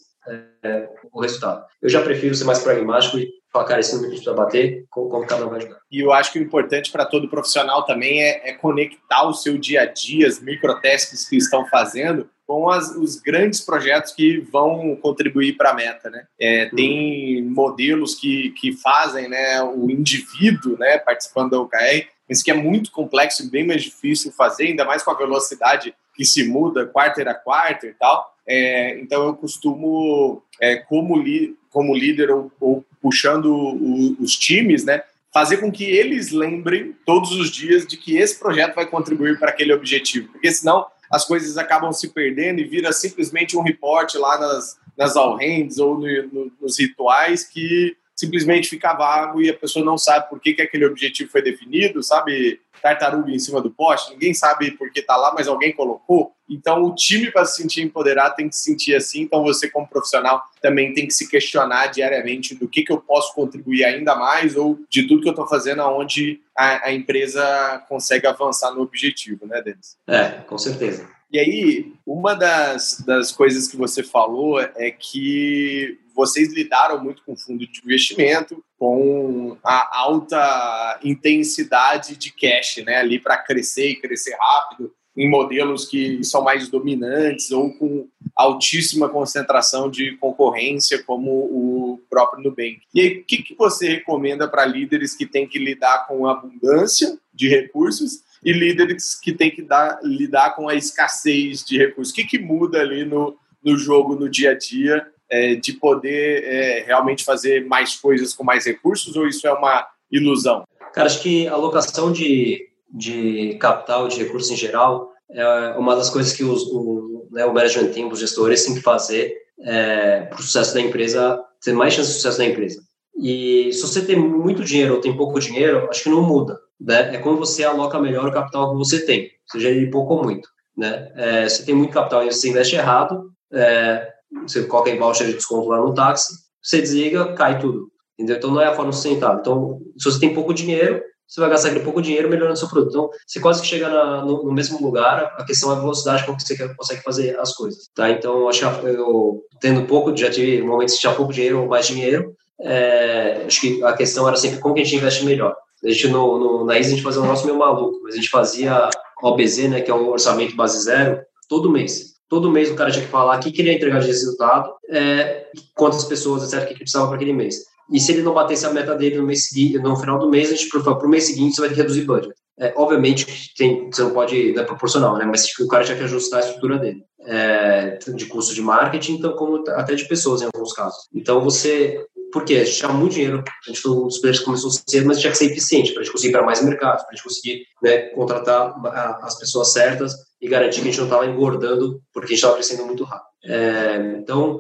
é, o resultado. Eu já prefiro ser mais pragmático e falar, cara, esse número que a gente vai bater, como, cada um vai ajudar. E eu acho que o importante para todo profissional também é, é, conectar o seu dia a dia, as microtasks que estão fazendo, com as, os grandes projetos que vão contribuir para a meta, né? É, tem modelos que, que fazem né, o indivíduo né, participando da OKR, mas que é muito complexo e bem mais difícil fazer, ainda mais com a velocidade que se muda quarter a quarter e tal. É, então eu costumo, é, como, li, como líder ou, ou puxando o, os times, né, fazer com que eles lembrem todos os dias de que esse projeto vai contribuir para aquele objetivo, porque senão as coisas acabam se perdendo e vira simplesmente um reporte lá nas, nas all hands ou no, no, nos rituais que simplesmente fica vago e a pessoa não sabe por que, que aquele objetivo foi definido, sabe? Tartaruga em cima do poste, ninguém sabe por que está lá, mas alguém colocou. Então, o time, para se sentir empoderado, tem que se sentir assim. Então, você, como profissional, também tem que se questionar diariamente do que, que eu posso contribuir ainda mais ou de tudo que eu estou fazendo, aonde a, a empresa consegue avançar no objetivo, né, Denis? É, com certeza. E aí, uma das, das coisas que você falou é que vocês lidaram muito com fundo de investimento, com a alta intensidade de cash, né, ali para crescer e crescer rápido em modelos que são mais dominantes ou com altíssima concentração de concorrência, como o próprio Nubank. E aí, o que, que você recomenda para líderes que têm que lidar com abundância de recursos e líderes que têm que dar, lidar com a escassez de recursos? O que, que muda ali no, no jogo, no dia a dia, é, de poder é, realmente fazer mais coisas com mais recursos ou isso é uma ilusão? Cara, acho que a alocação de, de capital, de recursos em geral, é uma das coisas que os, o, né, o management team, os gestores, têm que fazer é, para o sucesso da empresa, ter mais chance de sucesso da empresa. E se você tem muito dinheiro ou tem pouco dinheiro, acho que não muda. Né? É como você aloca melhor o capital que você tem, seja ele pouco ou muito. Né? É, se tem muito capital e você investe errado, é, você coloca em voucher de desconto lá no táxi, você desliga, cai tudo. Entendeu? Então não é a forma sustentável. Então, se você tem pouco dinheiro, você vai gastar aquele pouco dinheiro melhorando seu produto. Então, você quase que chega na, no, no, mesmo lugar, a questão é a velocidade com que você consegue fazer as coisas, tá? Então, acho que eu, tendo pouco, já tive momentos que tinha pouco dinheiro ou mais dinheiro, é, acho que a questão era sempre como que a gente investe melhor. A gente, no, no, na ISA, a gente fazia um negócio meio maluco, mas a gente fazia OBZ, né, que é um orçamento base zero, todo mês. Todo mês o cara tinha que falar o que queria entregar de resultado, é, quantas pessoas, etc., que precisava para aquele mês. E se ele não batesse a meta dele no, mês seguinte, no final do mês, a gente para o mês seguinte você vai ter que reduzir budget. É, obviamente, tem, você não pode, não é proporcional, né? mas o cara tinha que ajustar a estrutura dele, é, de custo de marketing, então, como até de pessoas em alguns casos. Então, você, porque a gente tinha muito dinheiro, a gente foi um dos players que começou cedo, mas tinha que ser eficiente para a gente conseguir para mais mercados, para a gente conseguir né, contratar as pessoas certas e garantir que a gente não estava engordando porque a gente estava crescendo muito rápido. É, então,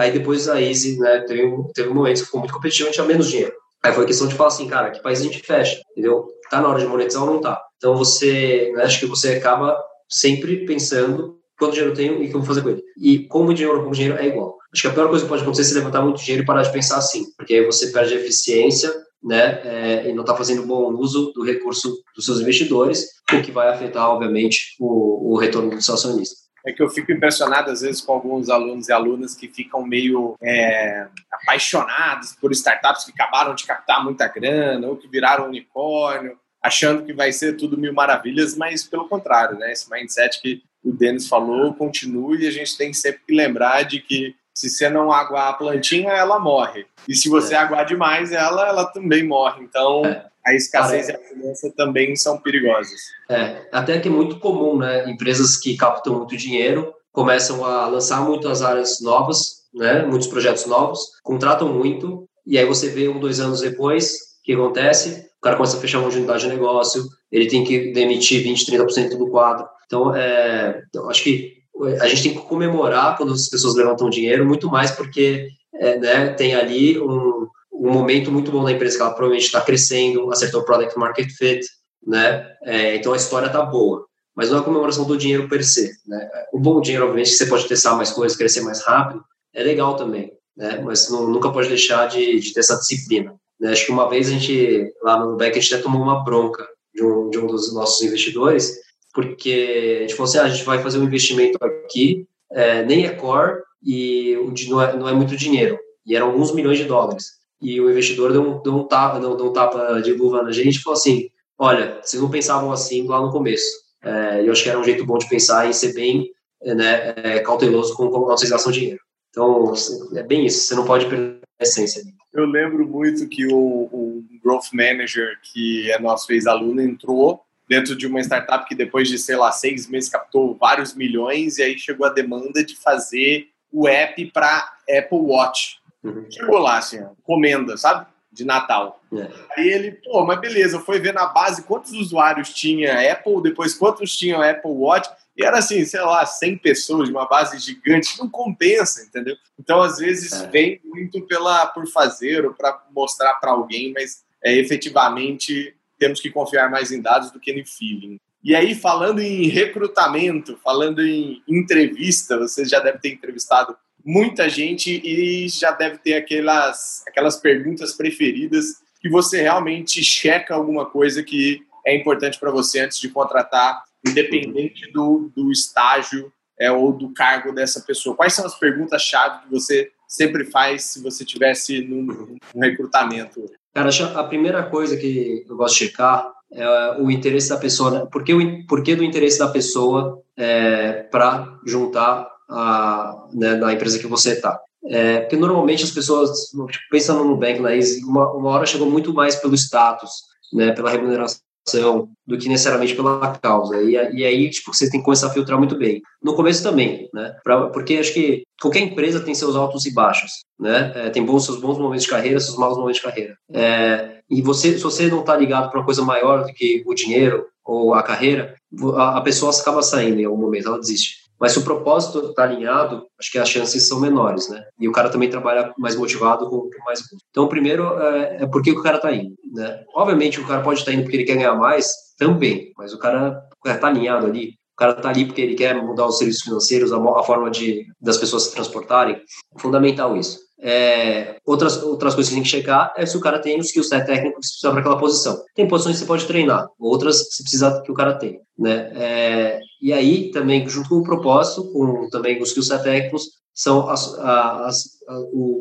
aí depois a Easy, né, teve, teve um momento que ficou muito competitivo, a gente tinha menos dinheiro. Aí foi questão de falar assim, cara, que país a gente fecha, entendeu? Tá na hora de monetizar ou não tá? Então você, né, acho que você acaba sempre pensando quanto dinheiro eu tenho e o que eu vou fazer com ele. E como dinheiro ou como dinheiro é igual. Acho que a pior coisa que pode acontecer é você levantar muito dinheiro e parar de pensar assim, porque aí você perde a eficiência, né, é, e não está fazendo bom uso do recurso dos seus investidores, o que vai afetar, obviamente, o, o retorno do seu acionista é que eu fico impressionado às vezes com alguns alunos e alunas que ficam meio é, apaixonados por startups que acabaram de captar muita grana ou que viraram unicórnio, achando que vai ser tudo mil maravilhas, mas pelo contrário, né? Esse mindset que o Denis falou continue e a gente tem sempre que lembrar de que se você não aguar a plantinha, ela morre. E se você é. aguar demais ela, ela também morre. Então, é a escassez Parece. e a mudança também são perigosas. É, até que é muito comum, né? Empresas que captam muito dinheiro começam a lançar muitas áreas novas, né? Muitos projetos novos, contratam muito, e aí você vê um, dois anos depois, o que acontece? cara começa a fechar uma unidade de negócio, ele tem que demitir 20, 30% do quadro. Então, é, eu acho que a gente tem que comemorar quando as pessoas levantam dinheiro, muito mais porque é, né, tem ali um, um momento muito bom na empresa que ela provavelmente está crescendo, acertou o product market fit, né? É, então a história está boa, mas não é a comemoração do dinheiro per se. Né? O bom dinheiro, obviamente, você pode testar mais coisas, crescer mais rápido, é legal também, né? Mas não, nunca pode deixar de, de ter essa disciplina. Né? Acho que uma vez a gente lá no Nubank a gente até tomou uma bronca de um, de um dos nossos investidores, porque a gente falou assim, ah, a gente vai fazer um investimento aqui, é, nem é core e não é, não é muito dinheiro, e eram alguns milhões de dólares. E o investidor deu um, deu um tapa, deu, deu um tapa de luva na gente e falou assim, olha, vocês não pensavam assim lá no começo. É, eu acho que era um jeito bom de pensar e ser bem né, é, cauteloso com como vocês gastam dinheiro. Então, é bem isso, você não pode perder a essência. Eu lembro muito que o, o Growth Manager, que é nosso ex-aluno, entrou dentro de uma startup que depois de, sei lá, seis meses captou vários milhões e aí chegou a demanda de fazer o app para Apple Watch. Uhum. Chegou lá, assim, comenda, sabe? De Natal. É. Aí ele, pô, mas beleza, foi ver na base quantos usuários tinha Apple, depois quantos tinham Apple Watch, e era assim, sei lá, 100 pessoas de uma base gigante, não compensa, entendeu? Então, às vezes, é. vem muito pela por fazer ou para mostrar para alguém, mas é, efetivamente temos que confiar mais em dados do que em feeling. E aí, falando em recrutamento, falando em entrevista, você já deve ter entrevistado muita gente e já deve ter aquelas, aquelas perguntas preferidas que você realmente checa alguma coisa que é importante para você antes de contratar, independente do, do estágio é, ou do cargo dessa pessoa. Quais são as perguntas-chave que você sempre faz se você tivesse num, num recrutamento? Cara, a primeira coisa que eu gosto de checar é o interesse da pessoa. Né? Por que, o, por que do interesse da pessoa é, para juntar a, né, na empresa que você está. É, porque normalmente as pessoas, tipo, pensando no Nubank, né, uma, uma hora chegou muito mais pelo status, né, pela remuneração, do que necessariamente pela causa. E, e aí, tipo, você tem que começar a filtrar muito bem. No começo também, né? Pra, porque acho que qualquer empresa tem seus altos e baixos, né? É, tem bons, seus bons momentos de carreira, seus maus momentos de carreira. É, e você, se você não está ligado para uma coisa maior do que o dinheiro ou a carreira, a, a pessoa acaba saindo em algum momento, ela desiste. Mas se o propósito está alinhado, acho que as chances são menores, né? E o cara também trabalha mais motivado com, mais gosto. Então, primeiro é, é por que o cara está indo, né? Obviamente, o cara pode estar tá indo porque ele quer ganhar mais, também, mas o cara está alinhado ali. O cara está ali porque ele quer mudar os serviços financeiros, a, a forma de das pessoas se transportarem. Fundamental isso. É, outras, outras coisas que tem que checar é se o cara tem os skills técnicos que precisa para aquela posição. Tem posições que você pode treinar, outras você precisa que o cara tenha. Né? É, e aí, também, junto com o propósito, com também os skills técnicos, são as, as,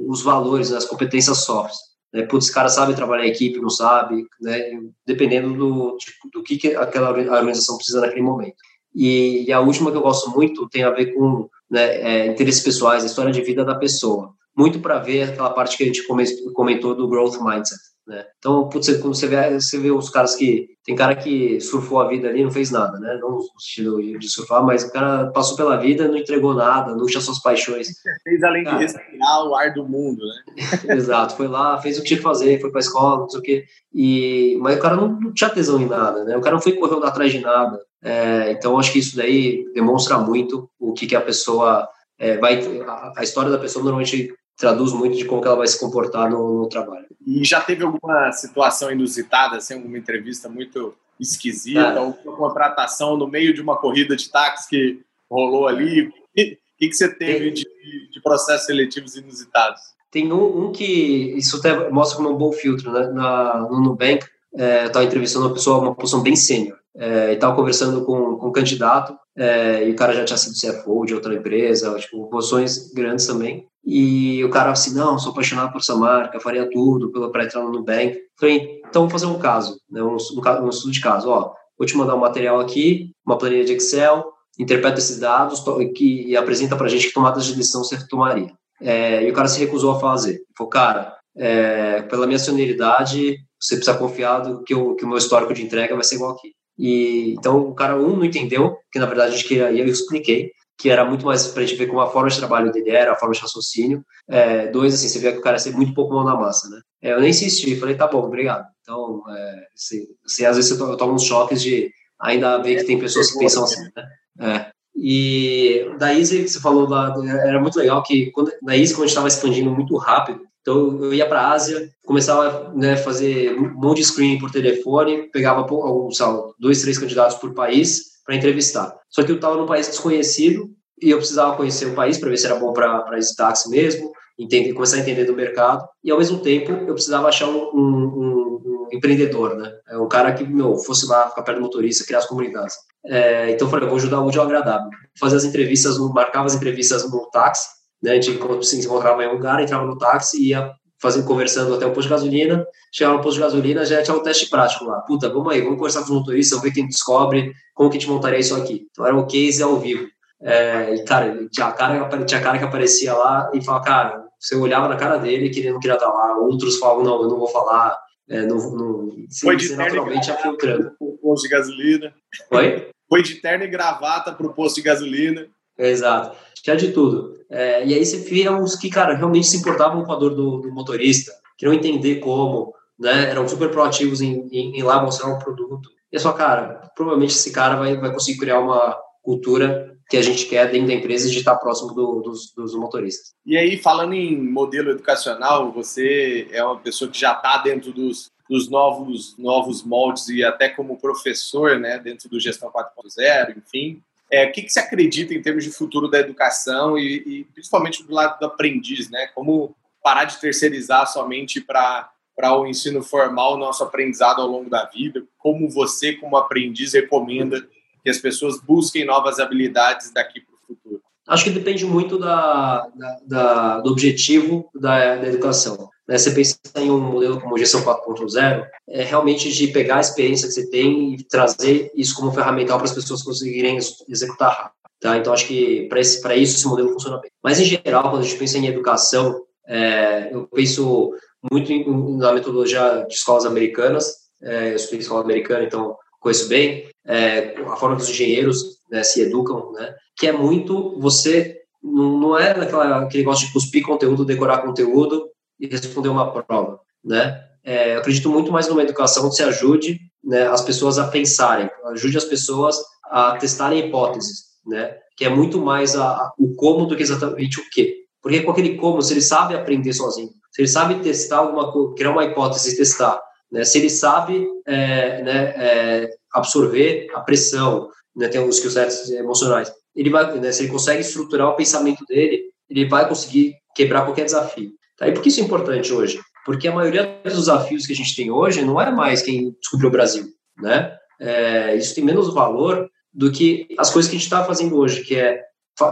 os valores, né, as competências soft. Né? Putz, esse cara sabe trabalhar em equipe, não sabe, né? dependendo do, do que, que aquela organização precisa naquele momento. E, e, a última que eu gosto muito tem a ver com né, é, interesses pessoais, a história de vida da pessoa muito para ver aquela parte que a gente comentou do growth mindset. Né? Então, putz, quando você vê, você vê os caras que. Tem cara que surfou a vida ali não fez nada, né? Não no estilo de surfar, mas o cara passou pela vida, não entregou nada, não tinha suas paixões. Fez além de respirar o ar do mundo, né? Exato, foi lá, fez o que tinha que fazer, foi pra escola, não sei o quê. E, mas o cara não, não tinha tesão em nada, né? O cara não foi correndo atrás de nada. É, então, acho que isso daí demonstra muito o que, que a pessoa. É, vai, a, a história da pessoa normalmente traduz muito de como ela vai se comportar no, no, trabalho. E já teve alguma situação inusitada, assim, alguma entrevista muito esquisita, ah. ou uma contratação no meio de uma corrida de táxi que rolou ali? O que, que, você teve de, de, processos seletivos inusitados? Tem um, um, que isso até mostra como é um bom filtro, né? Na, no Nubank, é, eu estava entrevistando uma pessoa, uma posição bem sênior, é, e estava conversando com, com um candidato, é, e o cara já tinha sido CFO de outra empresa, tipo, posições grandes também. E o cara assim, não, sou apaixonado por essa marca, faria tudo para entrar no Nubank. Falei, então vamos fazer um caso, né, um, um, um estudo de caso. Ó, vou te mandar um material aqui, uma planilha de Excel, interpreta esses dados que, e apresenta para a gente que tomadas de decisão você tomaria. É, e o cara se recusou a fazer. Ele falou, cara, é, pela minha senioridade, você precisa confiar do que, o, que o meu histórico de entrega vai ser igual aqui. E, então, o cara, um, não entendeu, que na verdade a gente queria, e eu expliquei, que era muito mais para a gente ver como a forma de trabalho dele era, a forma de raciocínio. É, dois, assim, você vê que o cara é muito pouco mão na massa, né? É, eu nem insisti, falei, tá bom, obrigado. Então, é, se, se, às vezes eu tomo uns choques de ainda ver que tem pessoas que pensam assim, né? É. E da Easy, você falou lá, era muito legal que quando, na Easy, quando a gente estava expandindo muito rápido, então eu ia para a Ásia, começava a né, fazer um monte de screen por telefone, pegava alguns, dois, três candidatos por país para entrevistar. Só que eu estava num país desconhecido e eu precisava conhecer o país para ver se era bom para esse táxi mesmo, entender, começar a entender do mercado. E ao mesmo tempo eu precisava achar um, um, um empreendedor, né? É um cara que meu, fosse lá ficar perto do motorista, criar as comunidades. É, então eu falei, eu vou ajudar o útil ao agradável. Fazer as entrevistas, marcava as entrevistas no táxi, né? A gente se encontrava em um lugar, entrava no táxi e ia fazendo, conversando até o posto de gasolina. Chegava no posto de gasolina, já tinha um teste prático lá. Puta, vamos aí, vamos conversar com os motoristas, vamos ver quem descobre, como que a gente montaria isso aqui. Então era um case ao vivo. É, e, cara, tinha cara, tinha cara que aparecia lá e falava, cara, você olhava na cara dele que ele não queria estar lá. Outros falavam, não, eu não vou falar. É, não, não, Foi de naturalmente afiltrando. O posto de gasolina. Oi? Foi de terno e gravata para o posto de gasolina. Exato. Tinha de tudo. É, e aí você via uns que, cara, realmente se importavam com a dor do, do motorista, queriam entender como, né? Eram super proativos em, em, em lá mostrar um produto. E é só, cara, provavelmente esse cara vai, vai conseguir criar uma cultura que a gente quer dentro da empresa de estar próximo do, dos, dos, motoristas. E aí, falando em modelo educacional, você é uma pessoa que já está dentro dos, dos novos, novos moldes e até como professor, né, dentro do Gestão 4.0, enfim. É, o que, que você acredita em termos de futuro da educação e, e principalmente do lado do aprendiz, né? Como parar de terceirizar somente para para o ensino formal, o nosso aprendizado ao longo da vida? Como você, como aprendiz, recomenda que as pessoas busquem novas habilidades daqui para o futuro? Acho que depende muito da, da, da do objetivo da, da educação. Né? Você pensa em um modelo como gestão 4.0, é realmente de pegar a experiência que você tem e trazer isso como ferramental para as pessoas conseguirem executar rápido. Tá? Então, acho que para isso esse modelo funciona bem. Mas, em geral, quando a gente pensa em educação, é, eu penso muito em, na metodologia de escolas americanas. É, eu estudei escola americana, então conheço bem, é, a forma que os engenheiros né, se educam, né, que é muito você não, não é aquela, aquele negócio de cuspir conteúdo, decorar conteúdo e responder uma prova, né? É, acredito muito mais numa educação que se ajude né, as pessoas a pensarem, ajude as pessoas a testarem hipóteses, né? Que é muito mais a, a, o como do que exatamente o que. Porque com aquele como, se ele sabe aprender sozinho, se ele sabe testar alguma coisa, criar uma hipótese e testar, né? Se ele sabe é, né, é, absorver a pressão, né, tem os skills emocionais, ele vai, né, se ele consegue estruturar o pensamento dele, ele vai conseguir quebrar qualquer desafio. Tá? E por que isso é importante hoje? Porque a maioria dos desafios que a gente tem hoje não é mais quem descobriu o Brasil, né? É, isso tem menos valor do que as coisas que a gente está fazendo hoje, que é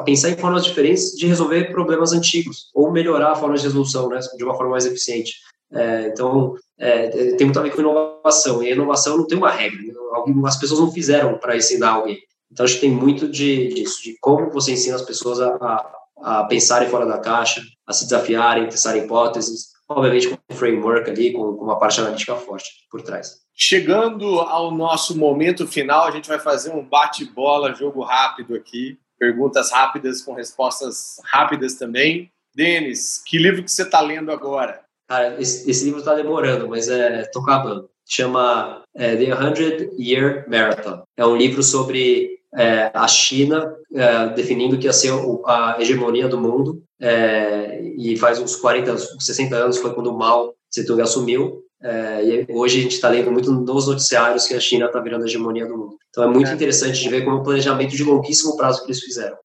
pensar em formas diferentes de resolver problemas antigos ou melhorar a forma de resolução, né, de uma forma mais eficiente. É, então, é, tem muito a ver com inovação. E inovação não tem uma regra. Né? As pessoas não fizeram para ensinar alguém. Então, acho que tem muito de, disso, de como você ensina as pessoas a, a, a pensarem fora da caixa, a se desafiarem, testar hipóteses, obviamente com um framework ali, com, com uma parte analítica forte por trás. Chegando ao nosso momento final, a gente vai fazer um bate-bola, jogo rápido aqui. Perguntas rápidas com respostas rápidas também. Denis, que livro que você está lendo agora? Cara, esse, esse livro está demorando, mas é, tô acabando. Chama é, The 100 Year Marathon. É um livro sobre é, a China é, definindo que ia ser a hegemonia do mundo. É, e faz uns 40, 60 anos foi quando o Mao Zedong assumiu. É, e hoje a gente está lendo muito nos noticiários que a China está virando a hegemonia do mundo. Então é muito é. interessante de ver como o planejamento de longuíssimo prazo que eles fizeram.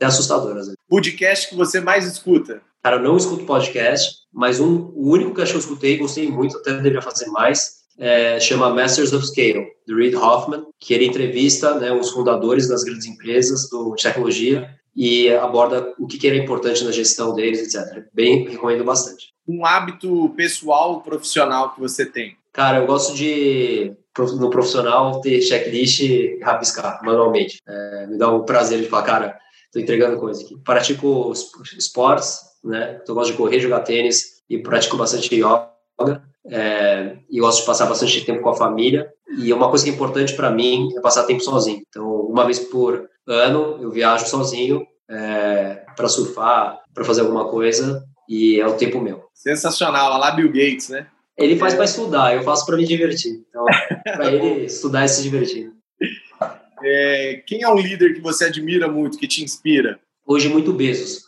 É, assustador, às vezes. Podcast que você mais escuta? Cara, eu não escuto podcast, mas um, o único que eu escutei, gostei muito, até deveria fazer mais, é, chama Masters of Scale, do Reid Hoffman, que ele entrevista né, os fundadores das grandes empresas do, de tecnologia e aborda o que, que era importante na gestão deles, etc. Bem, recomendo bastante. Um hábito pessoal, profissional que você tem? Cara, eu gosto de, no profissional, ter checklist e rabiscar manualmente. É, me dá um prazer de falar, cara, estou entregando coisa aqui. Pratico esportes, né? Então, eu gosto de correr, jogar tênis e pratico bastante yoga. É, e gosto de passar bastante tempo com a família. E uma coisa que é importante para mim é passar tempo sozinho. Então, uma vez por ano, eu viajo sozinho é, para surfar, para fazer alguma coisa, e é o tempo meu. Sensacional, lá Bill Gates, né? Ele faz é. para estudar, eu faço para me divertir. Então, para ele estudar e se divertir. É, quem é um líder que você admira muito, que te inspira? Hoje, muito Bezos,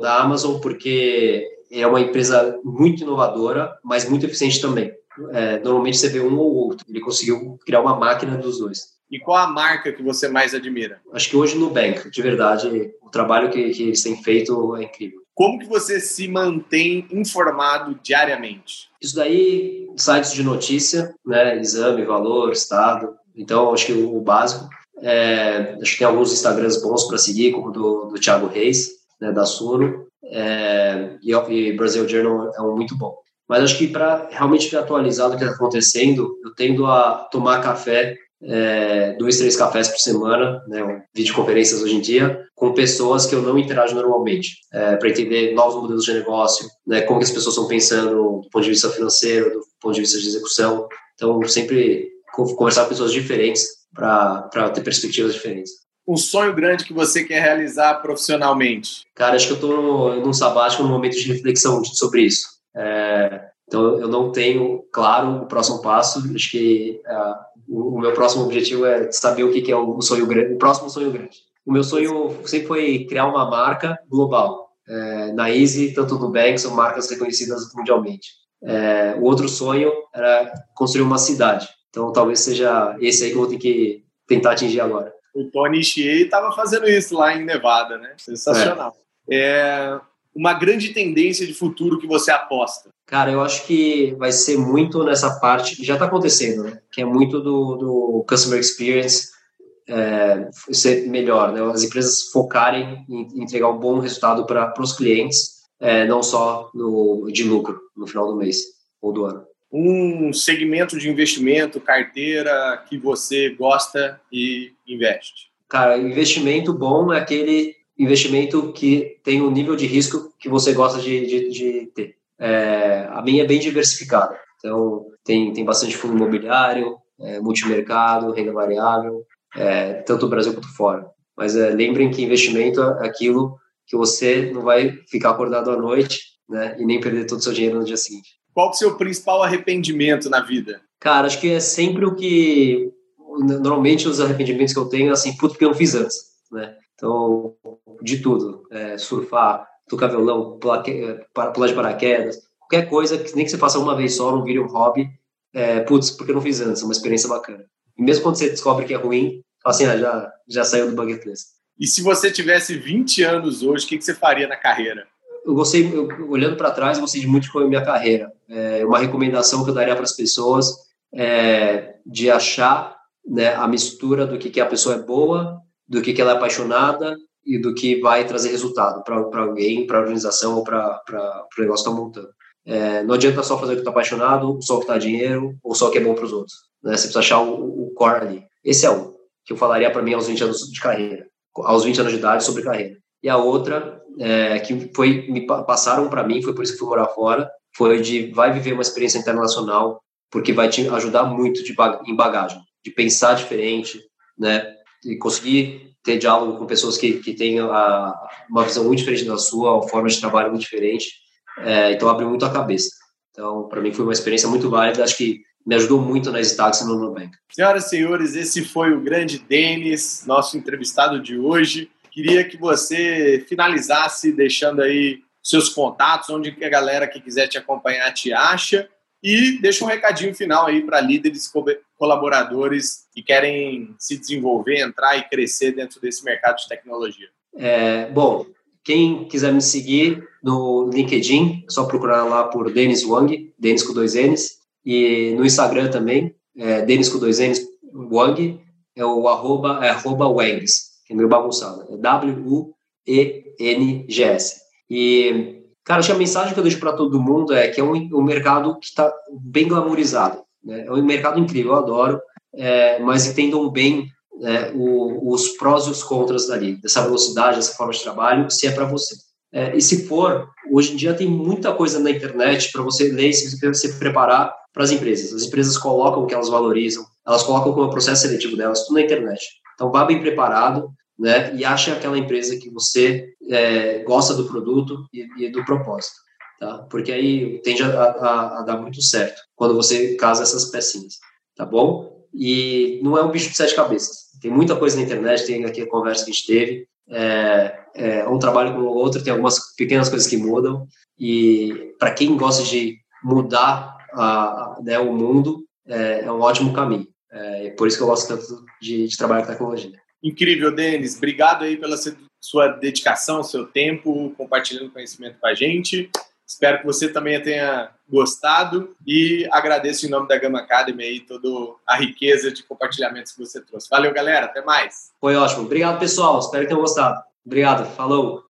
da Amazon, porque é uma empresa muito inovadora, mas muito eficiente também. É, normalmente você vê um ou outro. Ele conseguiu criar uma máquina dos dois. E qual a marca que você mais admira? Acho que hoje no Bank, de verdade, o trabalho que, que eles têm feito é incrível. Como que você se mantém informado diariamente? Isso daí, sites de notícia, né, exame, valor, estado. Então, acho que o, básico. É, acho que tem alguns Instagrams bons para seguir, como do, do Thiago Reis, né, da Suno. É, e, e Brasil Journal é um muito bom. Mas acho que para realmente ficar atualizado o que está acontecendo, eu tendo a tomar café é, dois, três cafés por semana, né, videoconferências hoje em dia, com pessoas que eu não interajo normalmente, é, para entender novos modelos de negócio, né, como que as pessoas estão pensando do ponto de vista financeiro, do ponto de vista de execução. Então, sempre conversar com pessoas diferentes para ter perspectivas diferentes. Um sonho grande que você quer realizar profissionalmente? Cara, acho que eu estou num sabático, num momento de reflexão sobre isso. É, então, eu não tenho claro o próximo passo. Acho que uh, o, meu próximo objetivo é saber o que, que é o sonho grande, o próximo sonho grande. O meu sonho sempre foi criar uma marca global. É, na Easy, tanto no Bank, são marcas reconhecidas mundialmente. É, o outro sonho era construir uma cidade. Então, talvez seja esse aí que eu vou ter que tentar atingir agora. O Tony Shea estava fazendo isso lá em Nevada, né? Sensacional. É. é uma grande tendência de futuro que você aposta? Cara, eu acho que vai ser muito nessa parte que já está acontecendo, né? Que é muito do, do customer experience é, ser melhor, né? As empresas focarem em entregar um bom resultado para os clientes, é, não só no, de lucro no final do mês ou do ano. Um segmento de investimento, carteira que você gosta e investe? Cara, investimento bom é aquele investimento que tem o um nível de risco que você gosta de, de, de ter. É, a minha é bem diversificada. Então, tem, tem bastante fundo imobiliário, é, multimercado, renda variável, é, tanto no Brasil quanto fora. Mas é, lembrem que investimento é aquilo que você não vai ficar acordado à noite né, e nem perder todo o seu dinheiro no dia seguinte. Qual é o seu principal arrependimento na vida? Cara, acho que é sempre o que... Normalmente os arrependimentos que eu tenho é assim, puto, porque eu não fiz antes, né? Então, de tudo. É, surfar, tocar violão, pular, pular de paraquedas, qualquer coisa que nem que você faça uma vez só, não vire um hobby. É, putz, porque eu não fiz antes, é uma experiência bacana. E mesmo quando você descobre que é ruim, assim, ah, já, já saiu do bucket list. E se você tivesse 20 anos hoje, o que, que você faria na carreira? Eu gostei, eu, olhando para trás, eu gostei de muito com a minha carreira. É, uma recomendação que eu daria para as pessoas é de achar né, a mistura do que, que a pessoa é boa do que, que ela é apaixonada e do que vai trazer resultado para alguém, para a organização ou para o negócio que está montando. É, não adianta só fazer o que está apaixonado, só o que está dinheiro ou só o que é bom para os outros. Né? Você precisa achar o, o, core ali. Esse é um que eu falaria para mim aos 20 anos de carreira, aos 20 anos de idade sobre carreira. E a outra é, que foi me passaram para mim, foi por isso que fui morar fora, foi de vai viver uma experiência internacional porque vai te ajudar muito de, em bagagem, de pensar diferente, né? e conseguir ter diálogo com pessoas que, que têm a, uma visão muito diferente da sua, uma forma de trabalho muito diferente. É, então, abriu muito a cabeça. Então, para mim, foi uma experiência muito válida. Acho que me ajudou muito na Stax no Nubank. Senhoras e senhores, esse foi o grande Denis, nosso entrevistado de hoje. Queria que você finalizasse deixando aí seus contatos, onde a galera que quiser te acompanhar te acha e deixa um recadinho final aí para líderes colaboradores que querem se desenvolver, entrar e crescer dentro desse mercado de tecnologia. É, bom, quem quiser me seguir no LinkedIn, é só procurar lá por Denis Wang, Denis com dois N's, e no Instagram também, é, Denis com dois N's, Wang, é o arroba, é arroba Wangs, é meio bagunçado, é W-U-E-N-G-S. E Cara, acho que a mensagem que eu deixo para todo mundo é que é um, um mercado que está bem glamourizado. Né? É um mercado incrível, eu adoro, é, mas entendam bem é, o, os prós e os contras dali, dessa velocidade, dessa forma de trabalho, se é para você. É, e se for, hoje em dia tem muita coisa na internet para você ler e se, se preparar para as empresas. As empresas colocam o que elas valorizam, elas colocam como processo seletivo delas, tudo na internet. Então, vá bem preparado, né, e ache aquela empresa que você é, gosta do produto e, e, do propósito. tá? Porque aí tende a, a, a dar muito certo quando você casa essas pecinhas, tá bom? E não é um bicho de sete cabeças. Tem muita coisa na internet, tem aqui a conversa que a gente teve. É, é um trabalho com o outro, tem algumas pequenas coisas que mudam. E para quem gosta de mudar a, né, o mundo, é, é, um ótimo caminho. É, por isso que eu gosto tanto de, de trabalhar com tecnologia. Incrível, Denis. Obrigado aí pela sua dedicação, seu tempo, compartilhando conhecimento com a gente. Espero que você também tenha gostado e agradeço em nome da Gama Academy aí toda a riqueza de compartilhamentos que você trouxe. Valeu, galera. Até mais. Foi ótimo. Obrigado, pessoal. Espero que tenham gostado. Obrigado. Falou.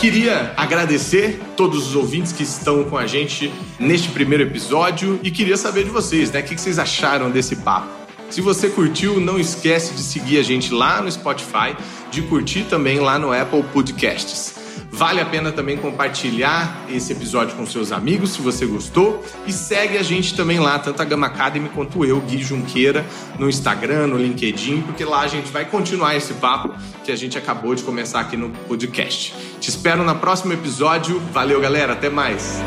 Queria agradecer todos os ouvintes que estão com a gente neste primeiro episódio e queria saber de vocês, né? O que vocês acharam desse papo? Se você curtiu, não esquece de seguir a gente lá no Spotify, de curtir também lá no Apple Podcasts. Vale a pena também compartilhar esse episódio com seus amigos se você gostou e segue a gente também lá, tanto a Gama Academy quanto eu, Gui Junqueira, no Instagram, no LinkedIn, porque lá a gente vai continuar esse papo que a gente acabou de começar aqui no podcast. Te espero no próximo episódio. Valeu, galera, até mais.